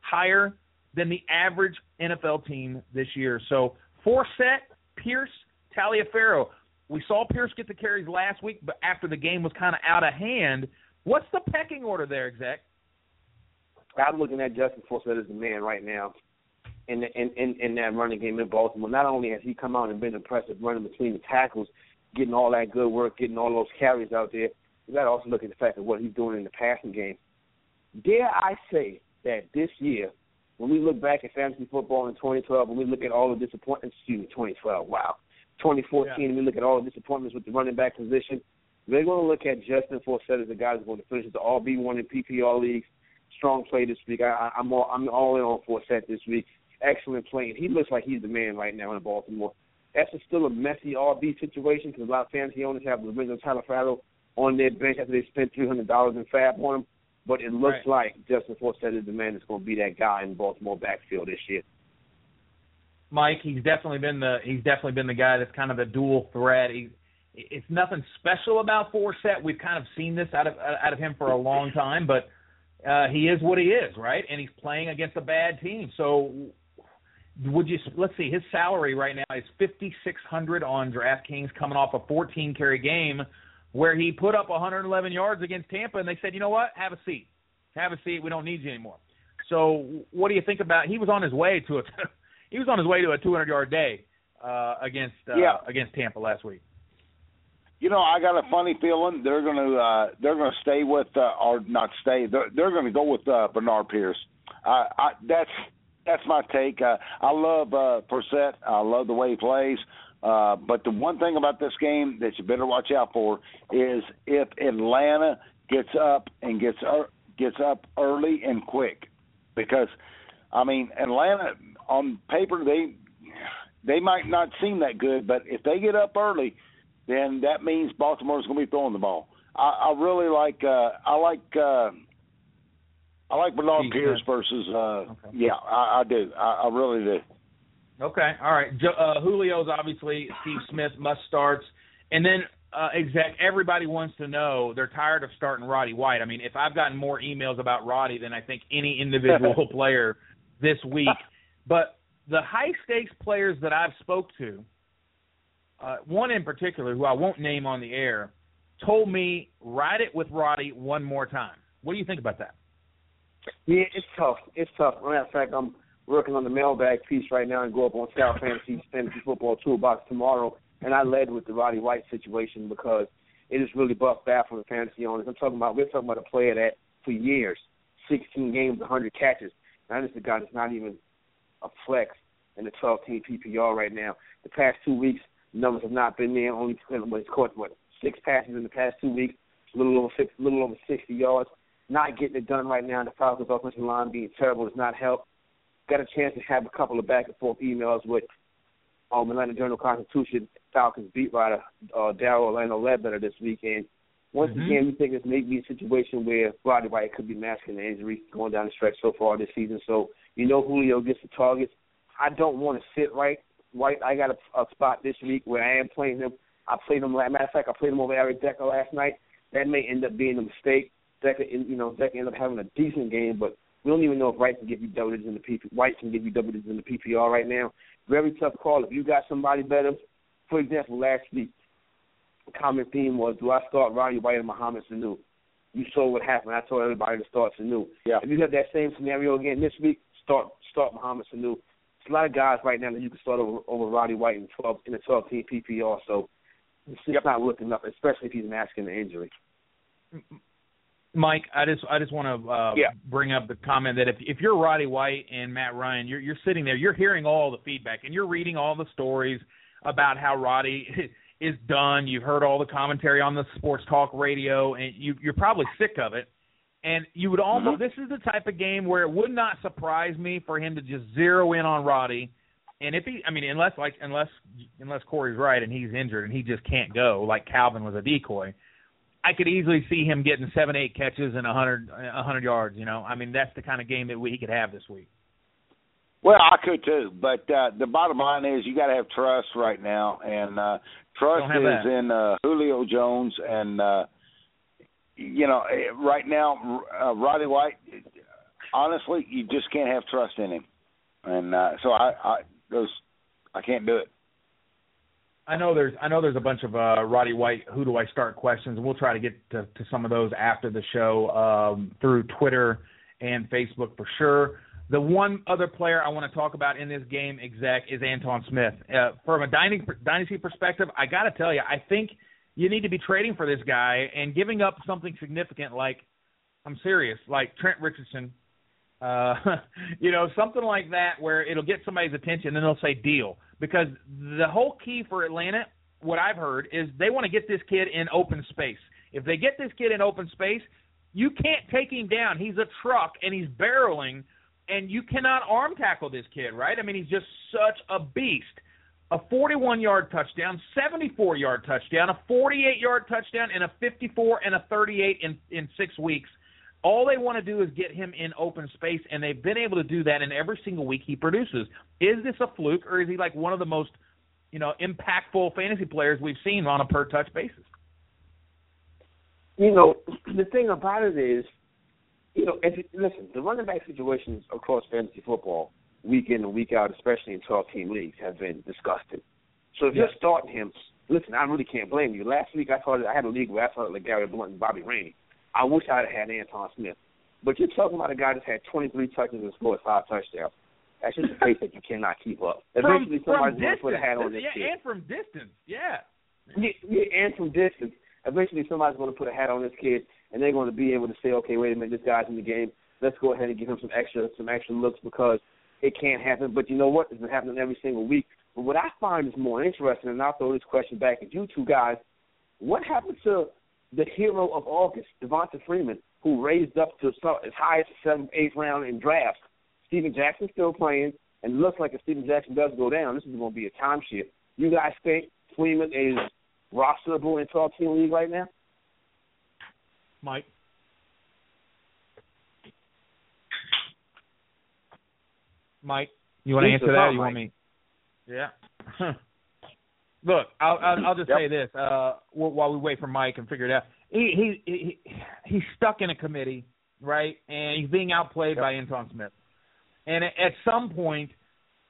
higher than the average NFL team this year. So, Forsett, Pierce, Taliaferro. We saw Pierce get the carries last week, but after the game was kind of out of hand. What's the pecking order there, exec? I'm looking at Justin Forsett as the man right now in, the, in in in that running game in Baltimore. Not only has he come out and been impressive running between the tackles, getting all that good work, getting all those carries out there, you got to also look at the fact of what he's doing in the passing game. Dare I say that this year, when we look back at fantasy football in 2012, when we look at all the disappointments, excuse me, 2012, wow, 2014, Yeah. and we look at all the disappointments with the running back position, they're going to look at Justin Forsett as the guy who's going to finish the All B1 in PPR leagues. Strong play this week. I, I'm all I'm all in on Forsett this week. Excellent play. He looks like he's the man right now in Baltimore. That's still a messy RB situation because a lot of fantasy owners have the original Taliaferro on their bench after they spent three hundred dollars in FAAB on him. But it looks like Justin Forsett is the man that's going to be that guy in Baltimore backfield this year. Mike, he's definitely been the he's definitely been the guy that's kind of a dual threat. He, it's nothing special about Forsett. We've kind of seen this out of out of him for a long time, but uh, he is what he is, right? And he's playing against a bad team. So, would you let's see? His salary right now is fifty six hundred on DraftKings, coming off a fourteen carry game where he put up 111 yards against Tampa, and they said, you know what, have a seat. have a seat. We don't need you anymore. So what do you think about? He was on his way to a he was on his way to a 200 yard day uh, against uh, Yeah. against Tampa last week. You know, I got a funny feeling they're going to uh, they're going to stay with uh, or not stay. They're, they're going to go with uh, Bernard Pierce. Uh, I, that's that's my take. Uh, I love uh, Forsett. I love the way he plays. Uh, but the one thing about this game that you better watch out for is if Atlanta gets up and gets er, gets up early and quick, because I mean Atlanta on paper they they might not seem that good, but if they get up early, then that means Baltimore's going to be throwing the ball. I, I really like uh, I like uh, I like Bernard Pierce versus uh, Okay. yeah I, I do I, I really do. Okay, all right. Uh, Julio's obviously Steve Smith must starts, and then uh, exec. Everybody wants to know they're tired of starting Roddy White. I mean, if I've gotten more emails about Roddy than I think any individual player this week, but the high stakes players that I've spoke to, uh, one in particular who I won't name on the air, told me ride it with Roddy one more time. What do you think about that? Yeah, it's tough. It's tough. Matter of fact, I'm working on the mailbag piece right now and go up on Scout Fantasy Fantasy Football Toolbox tomorrow. And I led with the Roddy White situation because it is really buff bad for the fantasy owners. I'm talking about we're talking about a player that for years, 16 games, 100 catches. Now this is a guy that's not even a flex in the 12 team PPR right now. The past two weeks, numbers have not been there. Only he's caught what six passes in the past two weeks, a little over six, little over 60 yards. Not getting it done right now. The Falcons' offensive line being terrible does not help. Got a chance to have a couple of back and forth emails with um, Atlanta Journal Constitution Falcons beat writer uh, Daryl Orlando Ledbetter this weekend. Once Mhm. again, we think this may be a situation where Roddy White could be masking the injury going down the stretch so far this season. So you know Julio gets the targets. I don't want to sit right. White, I got a, a spot this week where I am playing him. I played him. Matter of fact, I played him over Eric Decker last night. That may end up being a mistake. Decker, you know, Decker ended up having a decent game, but we don't even know if White can give you double digits in the PP. White can give you double digits in the PPR right now. Very tough call. If you got somebody better, for example, last week, the common theme was, do I start Roddy White and Mohamed Sanu? You saw what happened. I told everybody to start Sanu. Yeah. If you have that same scenario again this week, start start Mohamed Sanu. There's a lot of guys right now that you can start over, over Roddy White in twelve in a twelve team PPR. So it's not looking up, especially if he's masking the injury. Mike, I just I just want to uh, Yeah. bring up the comment that if if you're Roddy White and Matt Ryan, you're you're sitting there, you're hearing all the feedback, and you're reading all the stories about how Roddy is done. You've heard all the commentary on the sports talk radio, and you you're probably sick of it. And you would almost this is the type of game where it would not surprise me for him to just zero in on Roddy. And if he, I mean, unless like unless unless Corey's right and he's injured and he just can't go, like Calvin was a decoy. I could easily see him getting seven, eight catches and a hundred, a hundred yards. You know, I mean, that's the kind of game that we, he could have this week. Well, I could too, but uh, the bottom line is you got to have trust right now, and uh, trust is that. in uh, Julio Jones, and uh, you know eh, right now uh, Roddy White. Honestly, you just can't have trust in him, and uh, so I, I those I can't do it. I know there's, I know there's a bunch of uh, Roddy White. Who do I start questions, and we'll try to get to, to some of those after the show um, through Twitter and Facebook for sure. The one other player I want to talk about in this game, exec, is Antone Smith. Uh, from a dynasty, dynasty perspective, I got to tell you, I think you need to be trading for this guy and giving up something significant like, I'm serious, like Trent Richardson, uh, you know, something like that where it'll get somebody's attention and they'll say deal. Because the whole key for Atlanta, what I've heard, is they want to get this kid in open space. If they get this kid in open space, you can't take him down. He's a truck and he's barreling, and you cannot arm tackle this kid, right? I mean, he's just such a beast. A 41 yard touchdown, 74 yard touchdown, a 48 yard touchdown, and a 54 and a 38 in, in six weeks. All they want to do is get him in open space, and they've been able to do that. And every single week he produces. Is this a fluke, or is he like one of the most, you know, impactful fantasy players we've seen on a per touch basis? You know, the thing about it is, you know, if you, listen, the running back situations across fantasy football, week in and week out, especially in 12 team leagues, have been disgusting. So if you're starting him, listen, I really can't blame you. Last week I thought I had a league where I thought like Gary Blunt and Bobby Rainey. I wish I'd have had Antone Smith. But you're talking about a guy that's had 23 touches and scored five touchdowns. That's just a pace that you cannot keep up. Eventually, from somebody's going to put a hat on this yeah, kid. and from distance, yeah. Yeah, yeah, and from distance. Eventually, somebody's going to put a hat on this kid, and they're going to be able to say, okay, wait a minute, this guy's in the game. Let's go ahead and give him some extra, some extra looks because it can't happen. But you know what? It's been happening every single week. But what I find is more interesting, and I'll throw this question back at you two guys. What happened to the hero of August, Devonta Freeman, who raised up to as high as the seventh, eighth round in drafts? Steven Jackson's still playing, and looks like if Steven Jackson does go down, this is going to be a timeshare. You guys think Freeman is rosterable in 12 team league right now? Mike. Mike, you want to answer that? Or you want me? Yeah. Look, I'll, I'll, I'll just Yep. say this uh, wh- while we wait for Mike and figure it out. He, he he he's stuck in a committee, right? And he's being outplayed by Antone Smith. And at, at some point,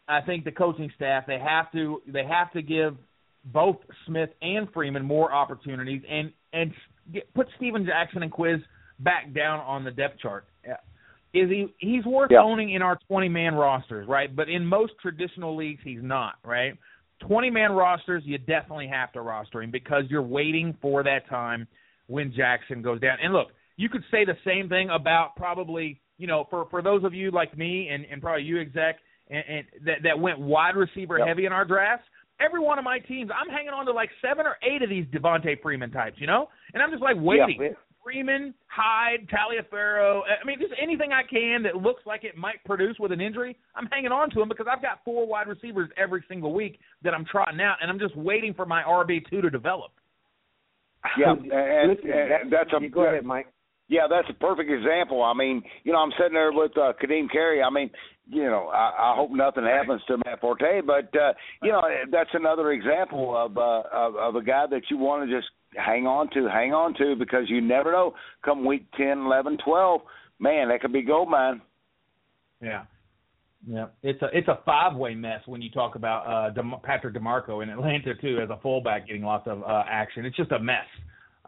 I think the coaching staff they have to they have to give both Smith and Freeman more opportunities and and get, put Steven Jackson and Quiz back down on the depth chart. Is he he's worth Yeah. owning in our 20 man rosters, right? But in most traditional leagues he's not, right? 20 man rosters you definitely have to roster him because you're waiting for that time when Jackson goes down. And look, you could say the same thing about probably, you know, for for those of you like me and and probably you exec and, and that that went wide receiver Yep. heavy in our drafts. Every one of my teams, I'm hanging on to like seven or eight of these Devonta Freeman types, you know, and I'm just like waiting. Yeah. Freeman, Hyde, Taliaferro. I mean, just anything I can that looks like it might produce with an injury, I'm hanging on to him because I've got four wide receivers every single week that I'm trotting out, and I'm just waiting for my RB two to develop. Yeah, and, Listen, and that's a go ahead, Mike. Yeah, that's a perfect example. I mean, you know, I'm sitting there with uh, Ka'Deem Carey. I mean, you know, I, I hope nothing happens to Matt Forte, but uh, you know, that's another example of uh, of, of a guy that you want to just hang on to, hang on to, because you never know. Come week ten, eleven, twelve, man, that could be gold mine. Yeah. Yeah, it's a it's a five way mess when you talk about uh De- Patrick DiMarco in Atlanta too as a fullback getting lots of uh, action. It's just a mess,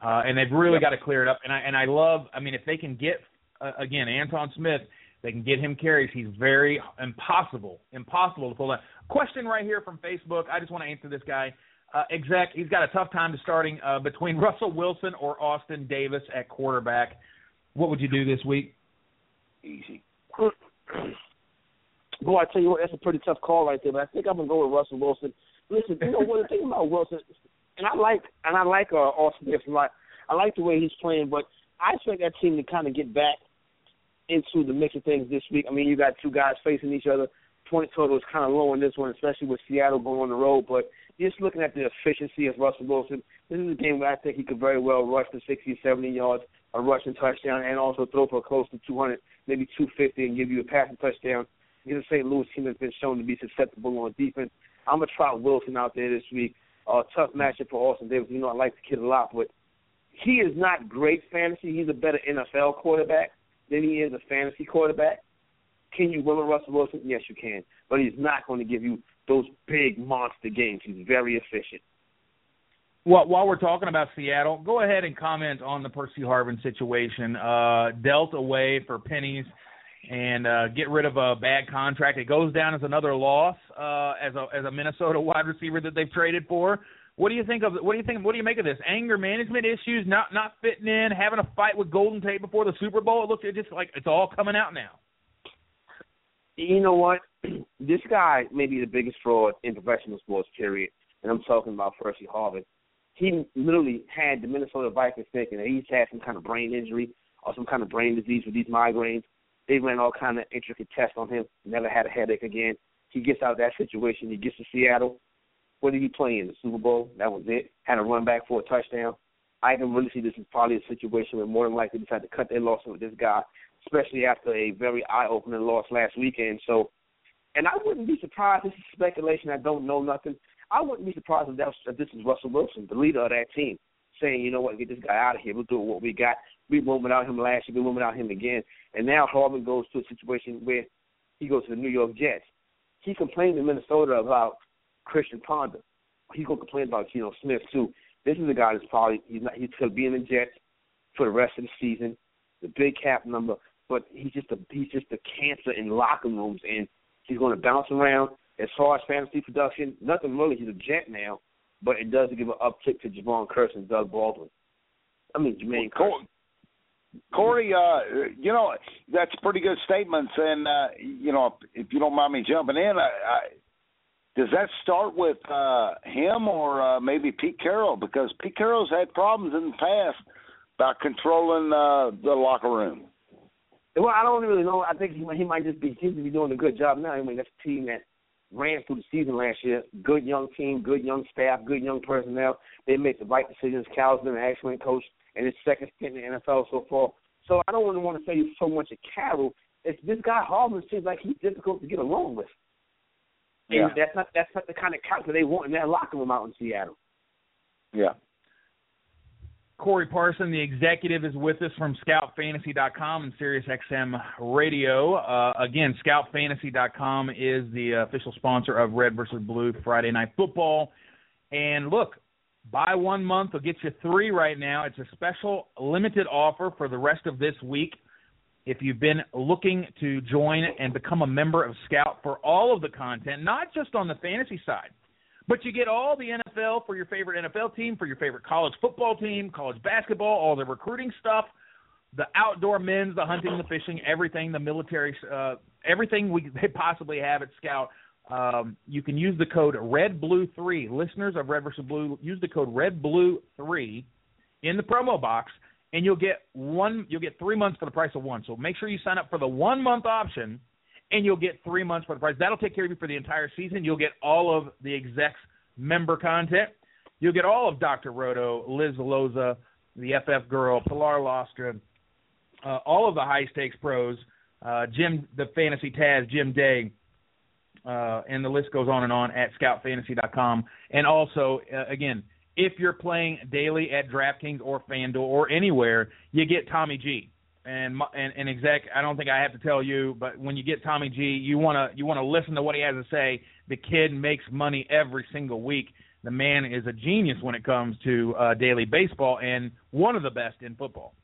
uh, and they've really got to clear it up. And I and I love. I mean, if they can get uh, again Antone Smith, they can get him carries. He's very impossible, impossible to pull that. Question right here from Facebook. I just want to answer this guy. Uh, exec, he's got a tough time to starting uh, between Russell Wilson or Austin Davis at quarterback. What would you do this week? Easy. Boy, I tell you what, that's a pretty tough call right there. But I think I'm gonna go with Russell Wilson. Listen, you know what the thing about Wilson, and I like and I like uh, Austin Davis a lot. I like the way he's playing, but I expect that team to kind of get back into the mix of things this week. I mean, you got two guys facing each other. Point total is kind of low in this one, especially with Seattle going on the road. But just looking at the efficiency of Russell Wilson, this is a game where I think he could very well rush for 60, 70 yards, a rushing touchdown, and also throw for close to 200, maybe 250, and give you a passing touchdown. He's a St. Louis team that's been shown to be susceptible on defense. I'm gonna try Wilson out there this week. Uh, tough matchup for Austin Davis. You know I like the kid a lot, but he is not great fantasy. He's a better NFL quarterback than he is a fantasy quarterback. Can you with Russell Wilson? Yes, you can. But he's not going to give you those big monster games. He's very efficient. Well, while we're talking about Seattle, go ahead and comment on the Percy Harvin situation. Uh, dealt away for pennies and uh, get rid of a bad contract. It goes down as another loss uh, as a as a Minnesota wide receiver that they've traded for. What do you think of what do you think what do you make of this? Anger management issues, not not fitting in, having a fight with Golden Tate before the Super Bowl. It looks it's just like it's all coming out now. You know what? this guy may be the biggest fraud in professional sports, period. And I'm talking about Percy Harvin. He literally had the Minnesota Vikings thinking that he's had some kind of brain injury or some kind of brain disease with these migraines. They ran all kind of intricate tests on him. Never had a headache again. He gets out of that situation. He gets to Seattle. What did he play in the Super Bowl? That was it. Had a run back for a touchdown. I can really see this is probably a situation where more than likely they decided to cut their losses with this guy, especially after a very eye-opening loss last weekend. So, and I wouldn't be surprised. This is speculation. I don't know nothing. I wouldn't be surprised if, that was, if this is Russell Wilson, the leader of that team, saying, you know what, get this guy out of here. We'll do what we got. We won without him last year. We won without him again. And now Harvin goes to a situation where he goes to the New York Jets. He complained in Minnesota about Christian Ponder. He's gonna complain about Geno Smith too. This is a guy that's probably he's not he's gonna be in the Jets for the rest of the season. The big cap number. But he's just a he's just a cancer in locker rooms, and he's going to bounce around. As far as fantasy production, nothing really. He's a jet now, but it does give an uptick to Jevon Kearse and Doug Baldwin. I mean Jermaine Cor- Kearse. Corey, uh, you know that's pretty good statements, and uh, you know if you don't mind me jumping in, I, I, does that start with uh, him or uh, maybe Pete Carroll? Because Pete Carroll's had problems in the past about controlling uh, the locker room. Well, I don't really know. I think he he might just be to be doing a good job now. I mean, that's a team that ran through the season last year. Good young team, good young staff, good young personnel. They made the right decisions. Cal's been an excellent coach in his second stint in the NFL so far. So I don't really want to say you so much of Carroll. It's this guy Hardman seems like he's difficult to get along with. And Yeah. that's not that's not the kind of character they want in that locker room out in Seattle. Yeah. Corey Parson, the executive, is with us from ScoutFantasy.com and SiriusXM Radio. Uh, again, ScoutFantasy.com is the official sponsor of Red versus Blue Friday Night Football. And look, buy one month, will get you three right now. It's a special limited offer for the rest of this week. If you've been looking to join and become a member of Scout for all of the content, not just on the fantasy side, but you get all the NFL for your favorite NFL team, for your favorite college football team, college basketball, all the recruiting stuff, the outdoor men's, the hunting, the fishing, everything, the military, uh, everything we they possibly have at Scout. Um, you can use the code Red Blue Three. Listeners of Red versus Blue, use the code Red Blue Three in the promo box, and you'll get one. You'll get three months for the price of one. So make sure you sign up for the one month option and you'll get three months for the price. That'll take care of you for the entire season. You'll get all of the execs member content. You'll get all of Dr. Roto, Liz Loza, the FF Girl, Pilar Lostra, uh, all of the high stakes pros, uh, Jim, the fantasy Taz, Jim Day, uh, and the list goes on and on at scoutfantasy.com. And also, uh, again, if you're playing daily at DraftKings or FanDuel or anywhere, you get Tommy G. And, and and exec, I don't think I have to tell you, but when you get Tommy G, you wanna you wanna listen to what he has to say. The kid makes money every single week. The man is a genius when it comes to uh, daily baseball and one of the best in football.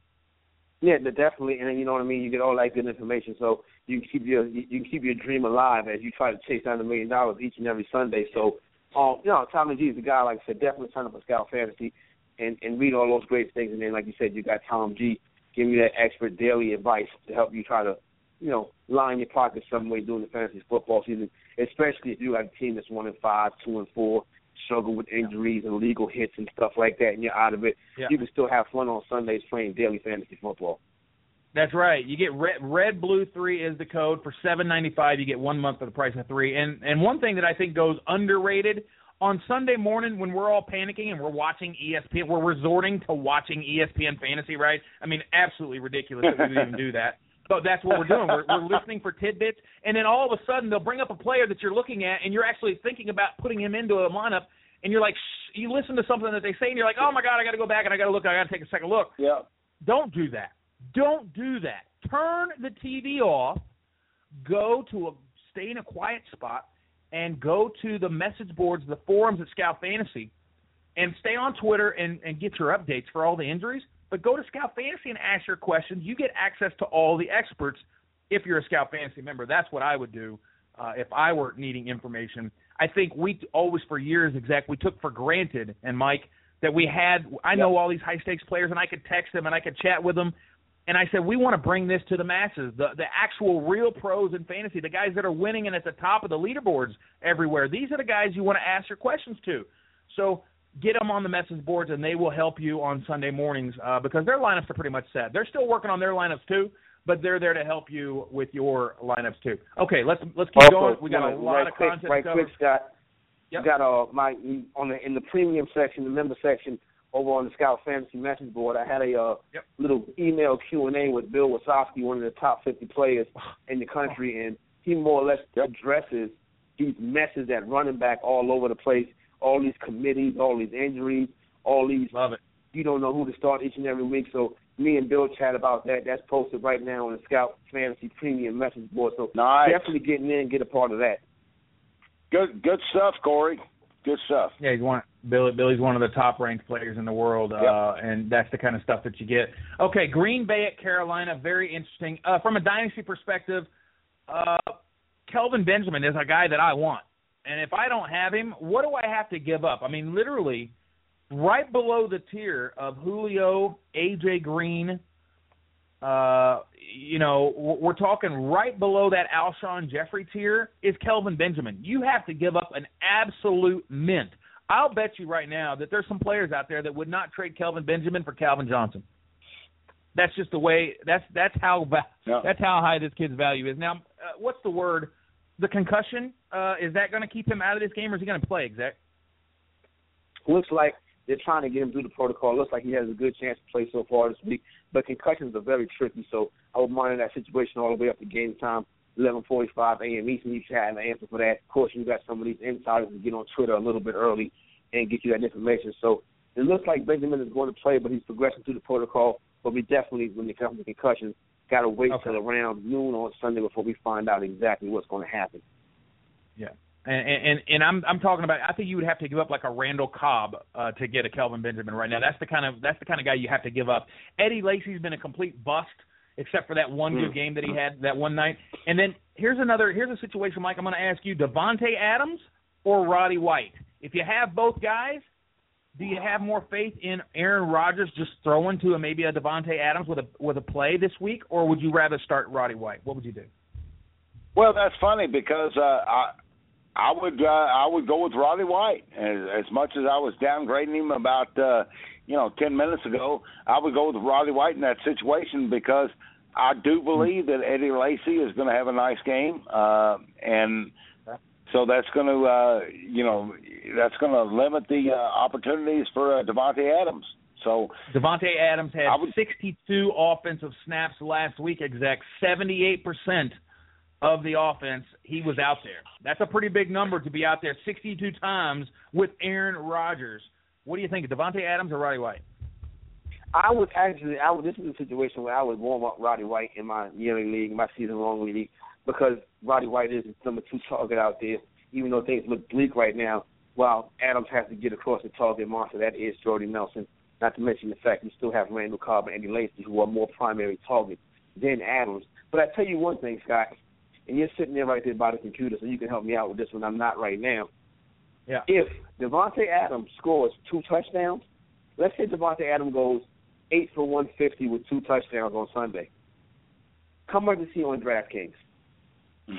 Yeah, definitely, and you know what I mean. You get all that good information, so you keep your you keep your dream alive as you try to chase down a million dollars each and every Sunday. So, um, you know, Tommy G is the guy. Like I said, definitely sign up for Scout Fantasy and and read all those great things. And then, like you said, you got Tom G giving you that expert daily advice to help you try to, you know, line your pockets some way during the fantasy football season. Especially if you have a team that's one and five, two and four, struggle with injuries and legal hits and stuff like that, and you're out of it. Yeah. You can still have fun on Sundays playing daily fantasy football. That's right. You get red, red blue three is the code for seven ninety five. You get one month for the price of three. And and one thing that I think goes underrated on Sunday morning when we're all panicking and we're watching ESPN, we're resorting to watching ESPN fantasy. Right? I mean, absolutely ridiculous that we would even do that. But that's what we're doing. We're, we're listening for tidbits, and then all of a sudden they'll bring up a player that you're looking at, and you're actually thinking about putting him into a lineup, and you're like, shh, you listen to something that they say, and you're like, oh my god, I got to go back and I got to look, I got to take a second look. Yeah. Don't do that. Don't do that. Turn the TV off. Go to a stay in a quiet spot and go to the message boards, the forums at Scout Fantasy, and stay on Twitter and, and get your updates for all the injuries. But go to Scout Fantasy and ask your questions. You get access to all the experts if you're a Scout Fantasy member. That's what I would do uh, if I were needing information. I think we always, for years, exec, we took for granted, and Mike, that we had. I know all these high stakes players, and I could text them and I could chat with them. And I said, we want to bring this to the masses, the the actual real pros in fantasy, the guys that are winning and at the top of the leaderboards everywhere. These are the guys you want to ask your questions to. So get them on the message boards, and they will help you on Sunday mornings uh, because their lineups are pretty much set. They're still working on their lineups too, but they're there to help you with your lineups too. Okay, let's let's keep going. We got a lot right of quick, content right quick, Scott. Yep. Got uh my on the in the premium section, the member section over on the Scout Fantasy message board. I had a uh, Yep. little email Q and A with Bill Wasowski, one of the top 50 players in the country, and he more or less addresses these messes at running back all over the place, all these committees, all these injuries, all these Love it. you don't know who to start each and every week. So me and Bill chat about that. That's posted right now on the Scout Fantasy Premium message board. So Nice. definitely get in there and get a part of that. Good good stuff, Corey. Good stuff. Yeah, you want Billy, Billy's one of the top ranked players in the world, uh, and that's the kind of stuff that you get. Okay, Green Bay at Carolina, very interesting. Uh, from a dynasty perspective, uh, Kelvin Benjamin is a guy that I want, and if I don't have him, what do I have to give up? I mean, literally, right below the tier of Julio, AJ Green. Uh, you know, we're we're talking right below that Alshon Jeffery tier is Kelvin Benjamin. You have to give up an absolute mint. I'll bet you right now that there's some players out there that would not trade Kelvin Benjamin for Calvin Johnson. That's just the way. That's that's how Yeah. that's how high this kid's value is. Now, uh, what's the word? The concussion uh, is that going to keep him out of this game, or is he going to play? Exact. looks like they're trying to get him through the protocol. Looks like he has a good chance to play so far this week. But concussions are very tricky, so I would monitor that situation all the way up to game time, 11:45 a.m. Eastern. You should have an answer for that. Of course, you got some of these insiders that get on Twitter a little bit early and get you that information. So it looks like Benjamin is going to play, but he's progressing through the protocol. But we definitely, when it comes to concussions, got to wait Okay. till around noon on Sunday before we find out exactly what's going to happen. Yeah. And, and and I'm I'm talking about. I think you would have to give up like a Randall Cobb uh, to get a Kelvin Benjamin right now. That's the kind of that's the kind of guy you have to give up. Eddie Lacy's been a complete bust, except for that one good game that he had that one night. And then here's another here's a situation, Mike. I'm going to ask you: Davante Adams or Roddy White. If you have both guys, do you have more faith in Aaron Rodgers just throwing to a, maybe a Davante Adams with a with a play this week, or would you rather start Roddy White? What would you do? Well, that's funny because uh, I I would uh, I would go with Roddy White as, as much as I was downgrading him about uh, you know ten minutes ago. I would go with Roddy White in that situation because I do believe that Eddie Lacy is going to have a nice game, uh, and so that's going to uh, you know that's going to limit the uh, opportunities for uh, Davante Adams. So Davante Adams had would- 62 offensive snaps last week, exec 78% of the offense. He was out there. That's a pretty big number to be out there 62 times with Aaron Rodgers. What do you think, Davante Adams or Roddy White? I would actually, I would. This is a situation where I would warm up Roddy White in my yearly league, my season-long league, because Roddy White is the number two target out there. Even though things look bleak right now, while Adams has to get across the target monster that is Jordy Nelson. Not to mention the fact you still have Randall Cobb and Eddie Lacy, who are more primary targets than Adams. But I tell you one thing, Scott, and you're sitting there right there by the computer, so you can help me out with this one. I'm not right now. Yeah. If Davante Adams scores two touchdowns, let's say Davante Adams goes eight for one fifty with two touchdowns on Sunday. Come right to see on DraftKings.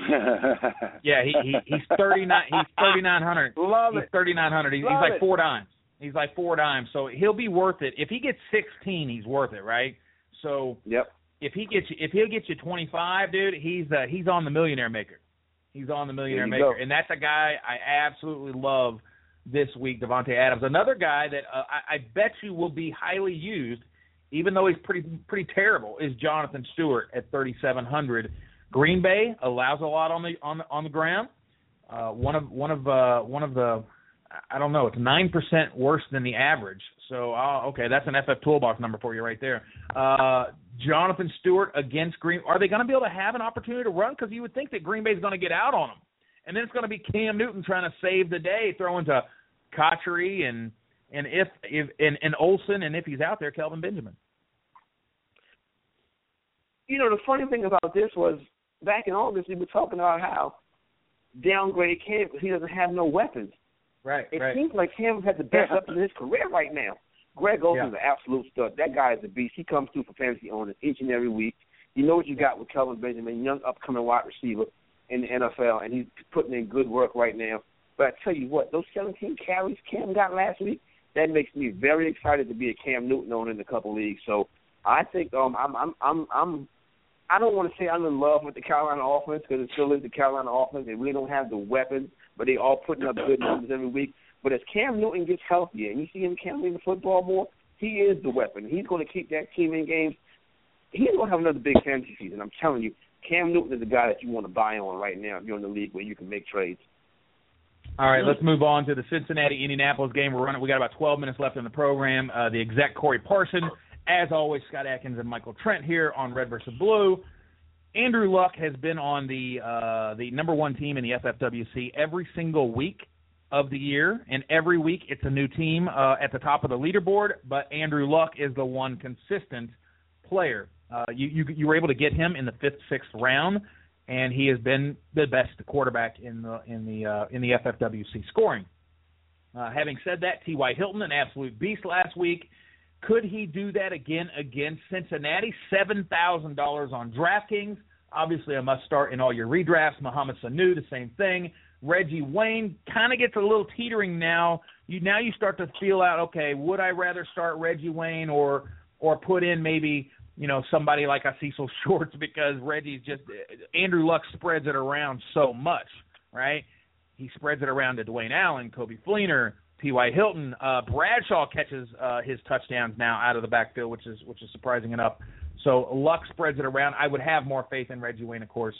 Yeah, he, he he's 39 he's 3900. Love He's it. 3900. He's, he's Love like it. four dimes. He's like four dimes. So he'll be worth it. If he gets 16, he's worth it, right? So Yep. if he gets you, if he'll get you 25, dude, he's uh, he's on the millionaire maker. He's on the millionaire maker, go. and that's a guy I absolutely love this week, Davante Adams. Another guy that uh, I, I bet you will be highly used, even though he's pretty pretty terrible, is Jonathan Stewart at 3,700. Green Bay allows a lot on the on the on the ground. Uh, one of one of uh, one of the I don't know. It's nine percent worse than the average. So uh, okay, that's an FF toolbox number for you right there. Uh, Jonathan Stewart against Green. Are they going to be able to have an opportunity to run? Because you would think that Green Bay's going to get out on them, and then it's going to be Cam Newton trying to save the day, throwing to Cotchery and and if if and, and Olsen, and if he's out there, Kelvin Benjamin. You know, the funny thing about this was back in August we were talking about how downgrade Cam because he doesn't have no weapons. Right. It seems like Cam has the best weapons in his career right now. Greg Olsen's Yeah. an absolute stud. That guy is a beast. He comes through for fantasy owners each and every week. You know what you got with Kelvin Benjamin, young upcoming wide receiver in the NFL, and he's putting in good work right now. But I tell you what, those 17 carries Cam got last week, that makes me very excited to be a Cam Newton owner in a couple leagues. So I think um, I'm I'm I'm I'm I don't want to say I'm in love with the Carolina offense because it still is the Carolina offense. They really don't have the weapons, but they all putting up good numbers every week. But as Cam Newton gets healthier and you see him carrying the football more, he is the weapon. He's going to keep that team in games. He's going to have another big fantasy season. I'm telling you, Cam Newton is the guy that you want to buy on right now if you're in the league where you can make trades. All right, let's move on to the Cincinnati Indianapolis game. We're running. We got about 12 minutes left in the program. Uh, the exec Corey Parson, as always, Scott Atkins and Michael Trent here on Red versus Blue. Andrew Luck has been on the uh, the number one team in the FFWC every single week of the year, and every week it's a new team uh, at the top of the leaderboard. But Andrew Luck is the one consistent player. Uh, you, you you were able to get him in the fifth, sixth round, and he has been the best quarterback in the in the uh, in the FFWC scoring. Uh, having said that, T.Y. Hilton, an absolute beast last week. Could he do that again against Cincinnati? Seven thousand dollars on DraftKings. Obviously, a must start in all your redrafts. Mohamed Sanu, the same thing. Reggie Wayne kind of gets a little teetering now. You now you start to feel out. Okay, would I rather start Reggie Wayne or or put in maybe you know somebody like a Cecil Shorts because Reggie's just Andrew Luck spreads it around so much, right? He spreads it around to Dwayne Allen, Coby Fleener, T.Y. Hilton. Uh, Bradshaw catches uh, his touchdowns now out of the backfield, which is which is surprising enough. So Luck spreads it around. I would have more faith in Reggie Wayne, of course,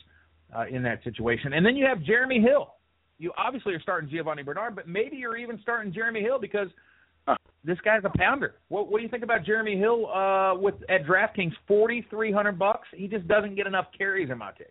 uh, in that situation. And then you have Jeremy Hill. You obviously are starting Giovani Bernard, but maybe you're even starting Jeremy Hill because this guy's a pounder. What, what do you think about Jeremy Hill uh, with at DraftKings? Forty three hundred bucks. He just doesn't get enough carries in my case.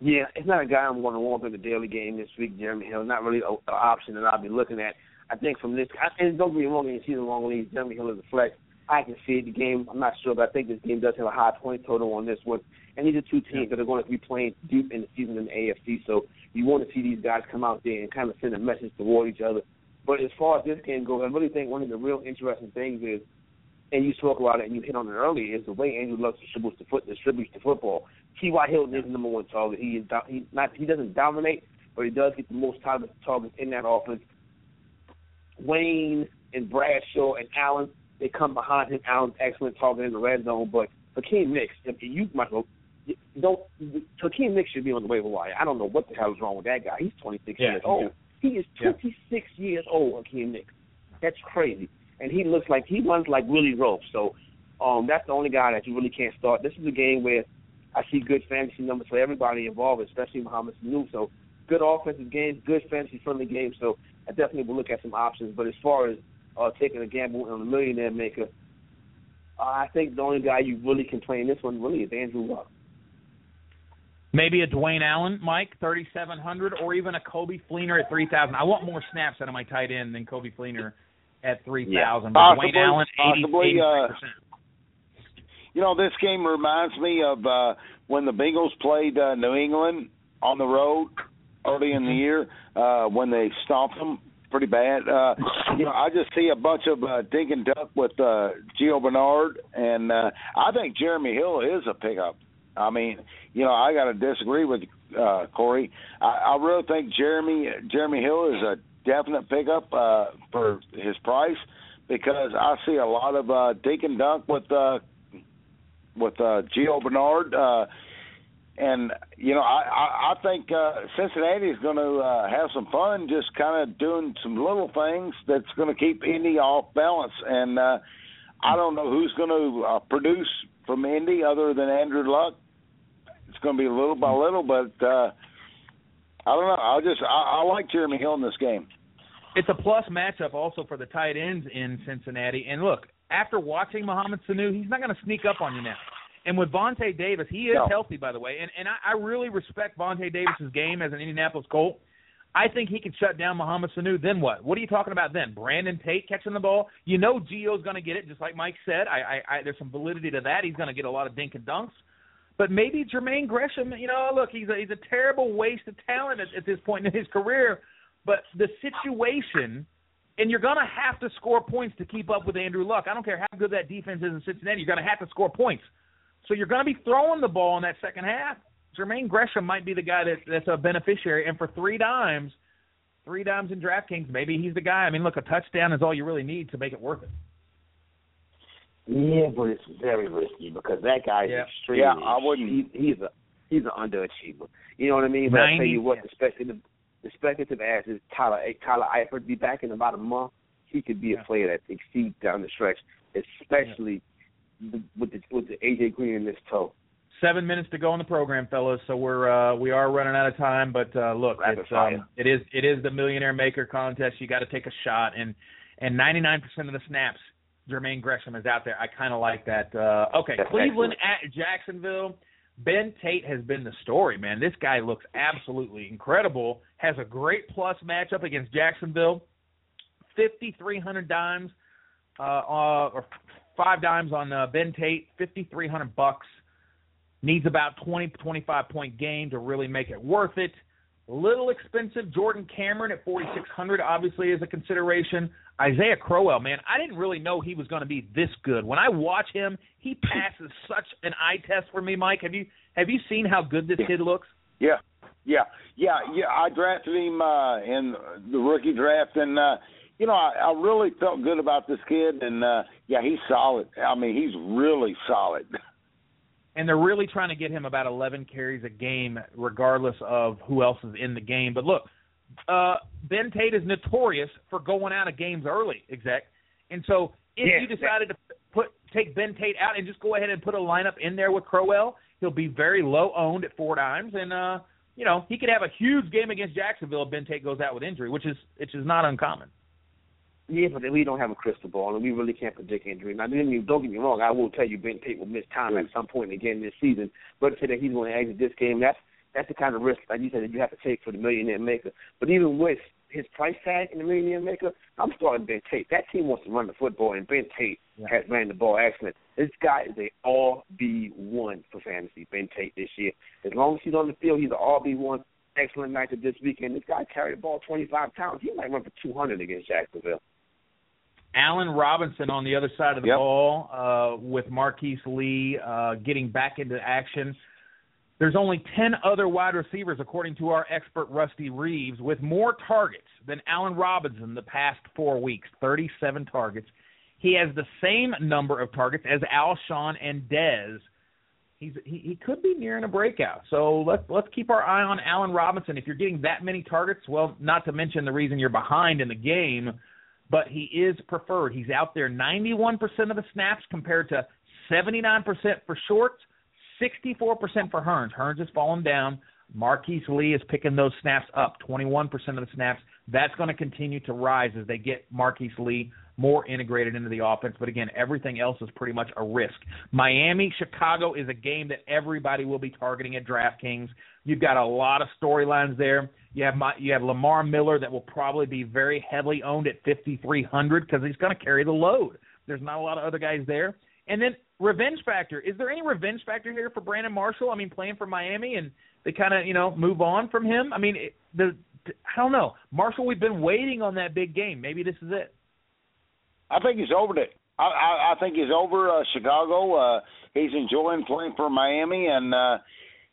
Yeah, it's not a guy I'm going to want in the daily game this week. Jeremy Hill, not really an option that I'll be looking at. I think from this, and don't get me wrong, in season long league, Jeremy Hill is a flex. I can see the game. I'm not sure, but I think this game does have a high point total on this one. And these are two teams that are going to be playing deep in the season in the AFC. So you want to see these guys come out there and kind of send a message toward each other. But as far as this game goes, I really think one of the real interesting things is, and you spoke about it and you hit on it earlier, is the way Andrew Luck distributes the foot distributes the football. T.Y. Hilton is the number one target. He is he not he doesn't dominate, but he does get the most targets targets in that offense. Wayne and Bradshaw and Allen they come behind him. Allen's excellent target in the red zone, but Hakeem Nicks, you might go. Don't Hakeem Nicks should be on the waiver wire. I don't know what the hell is wrong with that guy. He's 26 Yeah, years old. Yeah. He is 26 years old, Hakeem Nicks. That's crazy. And he looks like he runs like Willie Rope. So um, that's the only guy that you really can't start. This is a game where I see good fantasy numbers for everybody involved, especially Mohamed Sanu. So good offensive games, good fantasy friendly games. So I definitely will look at some options. But as far as uh, taking a gamble on a millionaire maker, uh, I think the only guy you really can play in this one really is Andrew Luck. Maybe a Dwayne Allen, Mike, 3,700, or even a Coby Fleener at 3,000. I want more snaps out of my tight end than Coby Fleener at 3,000. But Possibly, Dwayne Allen, 80, possibly, 83%. uh, You know, this game reminds me of uh, when the Bengals played uh, New England on the road early in the year uh, when they stomped them pretty bad. Uh, you know, I just see a bunch of uh, dink and duck with uh, Gio Bernard, and uh, I think Jeremy Hill is a pickup. I mean, you know, I got to disagree with uh, Corey. I, I really think Jeremy Jeremy Hill is a definite pickup uh, for his price because I see a lot of uh, dink and dunk with uh, with uh, Gio Bernard. Uh, and you know, I I, I think uh, Cincinnati is going to uh, have some fun, just kind of doing some little things that's going to keep Indy off balance. And uh, I don't know who's going to uh, produce from Indy other than Andrew Luck. Going to be little by little, but uh, I don't know. I just I, I like Jeremy Hill in this game. it's a plus matchup also for the tight ends in Cincinnati. And look, after watching Mohamed Sanu, he's not going to sneak up on you now. And with Vontae Davis, he is No. healthy, by the way. And and I, I really respect Vontae Davis's game as an Indianapolis Colt. I think he can shut down Mohamed Sanu. Then what? What are you talking about then? Brandon Tate catching the ball. You know Gio's going to get it, just like Mike said. I, I, I there's some validity to that. He's going to get a lot of dink and dunks. But maybe Jermaine Gresham, you know, look, he's a, he's a terrible waste of talent at, at this point in his career. But the situation, and you're going to have to score points to keep up with Andrew Luck. I don't care how good that defense is in Cincinnati. You're going to have to score points. So you're going to be throwing the ball in that second half. Jermaine Gresham might be the guy that, that's a beneficiary. And for three dimes, three dimes in DraftKings, maybe he's the guy. I mean, look, a touchdown is all you really need to make it worth it. Yeah, but it's very risky because that guy is Yeah. extremely. Yeah, I wouldn't- He, he's a he's an underachiever. You know what I mean? But I tell you what, the speculative the speculative ass is Tyler Tyler Eifert be back in about a month. He could be Yeah. a player that exceeds down the stretch, especially the, with the with the AJ Green in this toe. Seven minutes to go in the program, fellas. So we're uh, we are running out of time. But uh, look, Rapid it's fire. um, it is it is the Millionaire Maker contest. You got to take a shot, and and 99% of the snaps, Jermaine Gresham is out there. I kind of like that. Uh, okay, That's Cleveland at Jacksonville. Ben Tate has been the story, man. This guy looks absolutely incredible. Has a great plus matchup against Jacksonville. Fifty three hundred dimes, uh, uh, or five dimes on uh, Ben Tate. Fifty three hundred bucks. Needs about 20, 25 point game to really make it worth it. Little expensive. Jordan Cameron at 4,600 obviously is a consideration. Isaiah Crowell, man, I didn't really know he was going to be this good. When I watch him, he passes such an eye test for me, Mike. Have you have you seen how good this kid looks? Yeah, yeah, yeah, yeah. I drafted him uh, in the rookie draft, and uh, you know, I, I really felt good about this kid, and uh, yeah, he's solid. I mean, he's really solid. and they're really trying to get him about 11 carries a game, regardless of who else is in the game. But look, uh, Ben Tate is notorious for going out of games early, exec. And so if Yeah, you decided to put take Ben Tate out and just go ahead and put a lineup in there with Crowell, he'll be very low owned at four times, and uh, you know he could have a huge game against Jacksonville if Ben Tate goes out with injury, which is which is not uncommon. Yeah, but we don't have a crystal ball, and we really can't predict injury. Now, don't get me, don't get me wrong. I will tell you, Ben Tate will miss time at some point again this season. But to say that he's going to exit this game, that's that's the kind of risk, like you said, that you have to take for the millionaire maker. But even with his price tag in the millionaire maker, I'm starting Ben Tate. That team wants to run the football, and Ben Tate Yeah. has ran the ball excellent. This guy is a RB one for fantasy. Ben Tate this year. As long as he's on the field, he's an RB one. Excellent night this weekend. This guy carried the ball 25 times. He might run for 200 against Jacksonville. Allen Robinson on the other side of the Yep. ball uh, with Marquise Lee uh, getting back into action. There's only 10 other wide receivers, according to our expert Rusty Reeves, with more targets than Allen Robinson the past four weeks 37 targets. He has the same number of targets as Alshon and Dez. He's he, he could be nearing a breakout. So let's let's keep our eye on Allen Robinson. If you're getting that many targets, well, not to mention the reason you're behind in the game, but he is preferred. He's out there 91% of the snaps compared to 79% for shorts, 64% for Hurns. Hurns has fallen down. Marquise Lee is picking those snaps up, 21% of the snaps. That's going to continue to rise as they get Marquise Lee more integrated into the offense. But again, everything else is pretty much a risk. Miami, Chicago is a game that everybody will be targeting at DraftKings. You've got a lot of storylines there. You have my, you have Lamar Miller that will probably be very heavily owned at 5300 because he's going to carry the load. There's not a lot of other guys there. And then revenge factor. Is there any revenge factor here for Brandon Marshall? I mean, playing for Miami and they kind of you know move on from him. I mean, it, the I don't know. Marshall, we've been waiting on that big game. Maybe this is it. I think he's over it. I, I, I think he's over uh, Chicago. Uh, he's enjoying playing for Miami, and uh,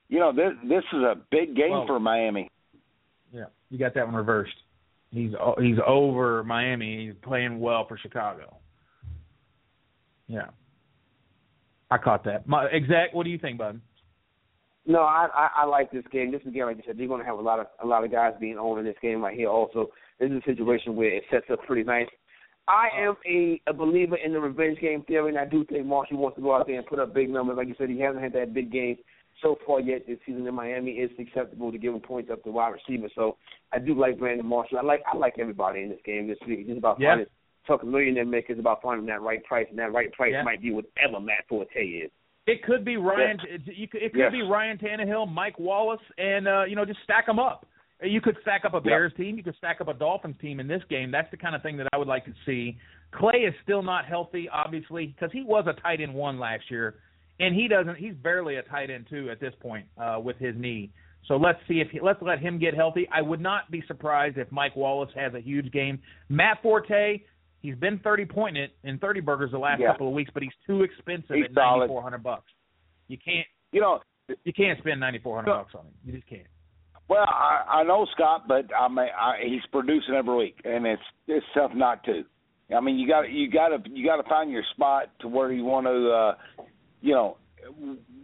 you know this this is a big game Well- for Miami. You got that one reversed. He's he's over Miami. He's playing well for Chicago. Yeah, I caught that. My, exact. What do you think, bud? No, I, I I like this game. This is, again, like you said, they're going to have a lot of a lot of guys being owned in this game right here. Also, this is a situation where it sets up pretty nice. I am a, a believer in the revenge game theory, and I do think Marshall wants to go out there and put up big numbers. Like you said, he hasn't had that big game so far yet this season in Miami. It's acceptable to give him points up to wide receiver. So I do like Brandon Marshall. I like I like everybody in this game this week. It's about Yeah. finding talking millionaire makers about finding that right price, and that right price Yeah. might be whatever Matt Forte is. It could be Ryan. It, could, it could Yes. be Ryan Tannehill, Mike Wallace, and uh, you know just stack them up. You could stack up a Bears team. You could stack up a Dolphins team in this game. That's the kind of thing that I would like to see. Clay is still not healthy, obviously, because he was a tight end one last year, and he doesn't. He's barely a tight end two at this point uh, with his knee. So let's see if he, let's let him get healthy. I would not be surprised if Mike Wallace has a huge game. Matt Forte, he's been thirty point in, in thirty burgers the last Yeah. couple of weeks, but he's too expensive He's at ninety four hundred bucks. You can't You know, you can't spend ninety four hundred bucks on him. You just can't. well, I, I know Scott, but I mean, I, he's producing every week, and it's it's tough not to. I mean, you got you got to you got to find your spot to where you want to, uh, you know,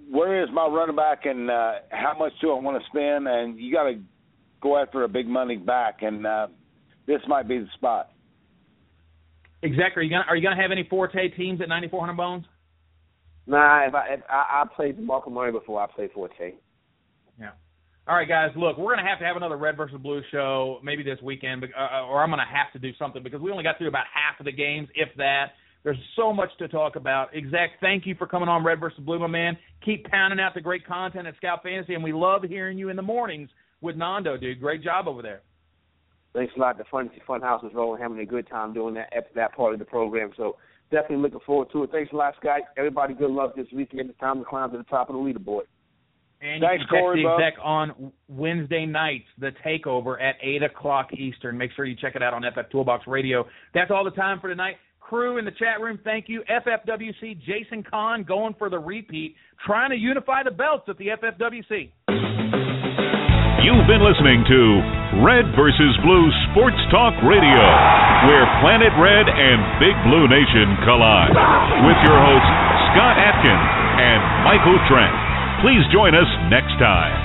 where is my running back, and uh, how much do I want to spend, and you got to go after a big money back, and uh, this might be the spot. Exactly. Are you gonna are you gonna have any Forte teams at ninety four hundred bones? Nah, if I if I, I played Marco Murray before I played Forte. Yeah. All right, guys. Look, we're gonna have to have another Red versus Blue show maybe this weekend, uh, or I'm gonna have to do something because we only got through about half of the games, if that. There's so much to talk about. Exec, thank you for coming on Red versus Blue, my man. Keep pounding out the great content at Scout Fantasy, and we love hearing you in the mornings with Nando, dude. Great job over there. Thanks a lot. The Fantasy Fun House is rolling, having a good time doing that that part of the program. So definitely looking forward to it. Thanks a lot, Scott. Everybody, good luck this weekend. It's time to climb to the top of the leaderboard. And Thanks, you can Corey, catch bud. the exec on Wednesday nights, the takeover at eight o'clock Eastern. Make sure you check it out on FF Toolbox Radio. That's all the time for tonight. Crew in the chat room, thank you. FFWC, Jason Kahn going for the repeat, trying to unify the belts at the FFWC. You've been listening to Red versus Blue Sports Talk Radio, where Planet Red and Big Blue Nation collide. With your hosts, Scott Atkins and Michael Trent. Please join us next time.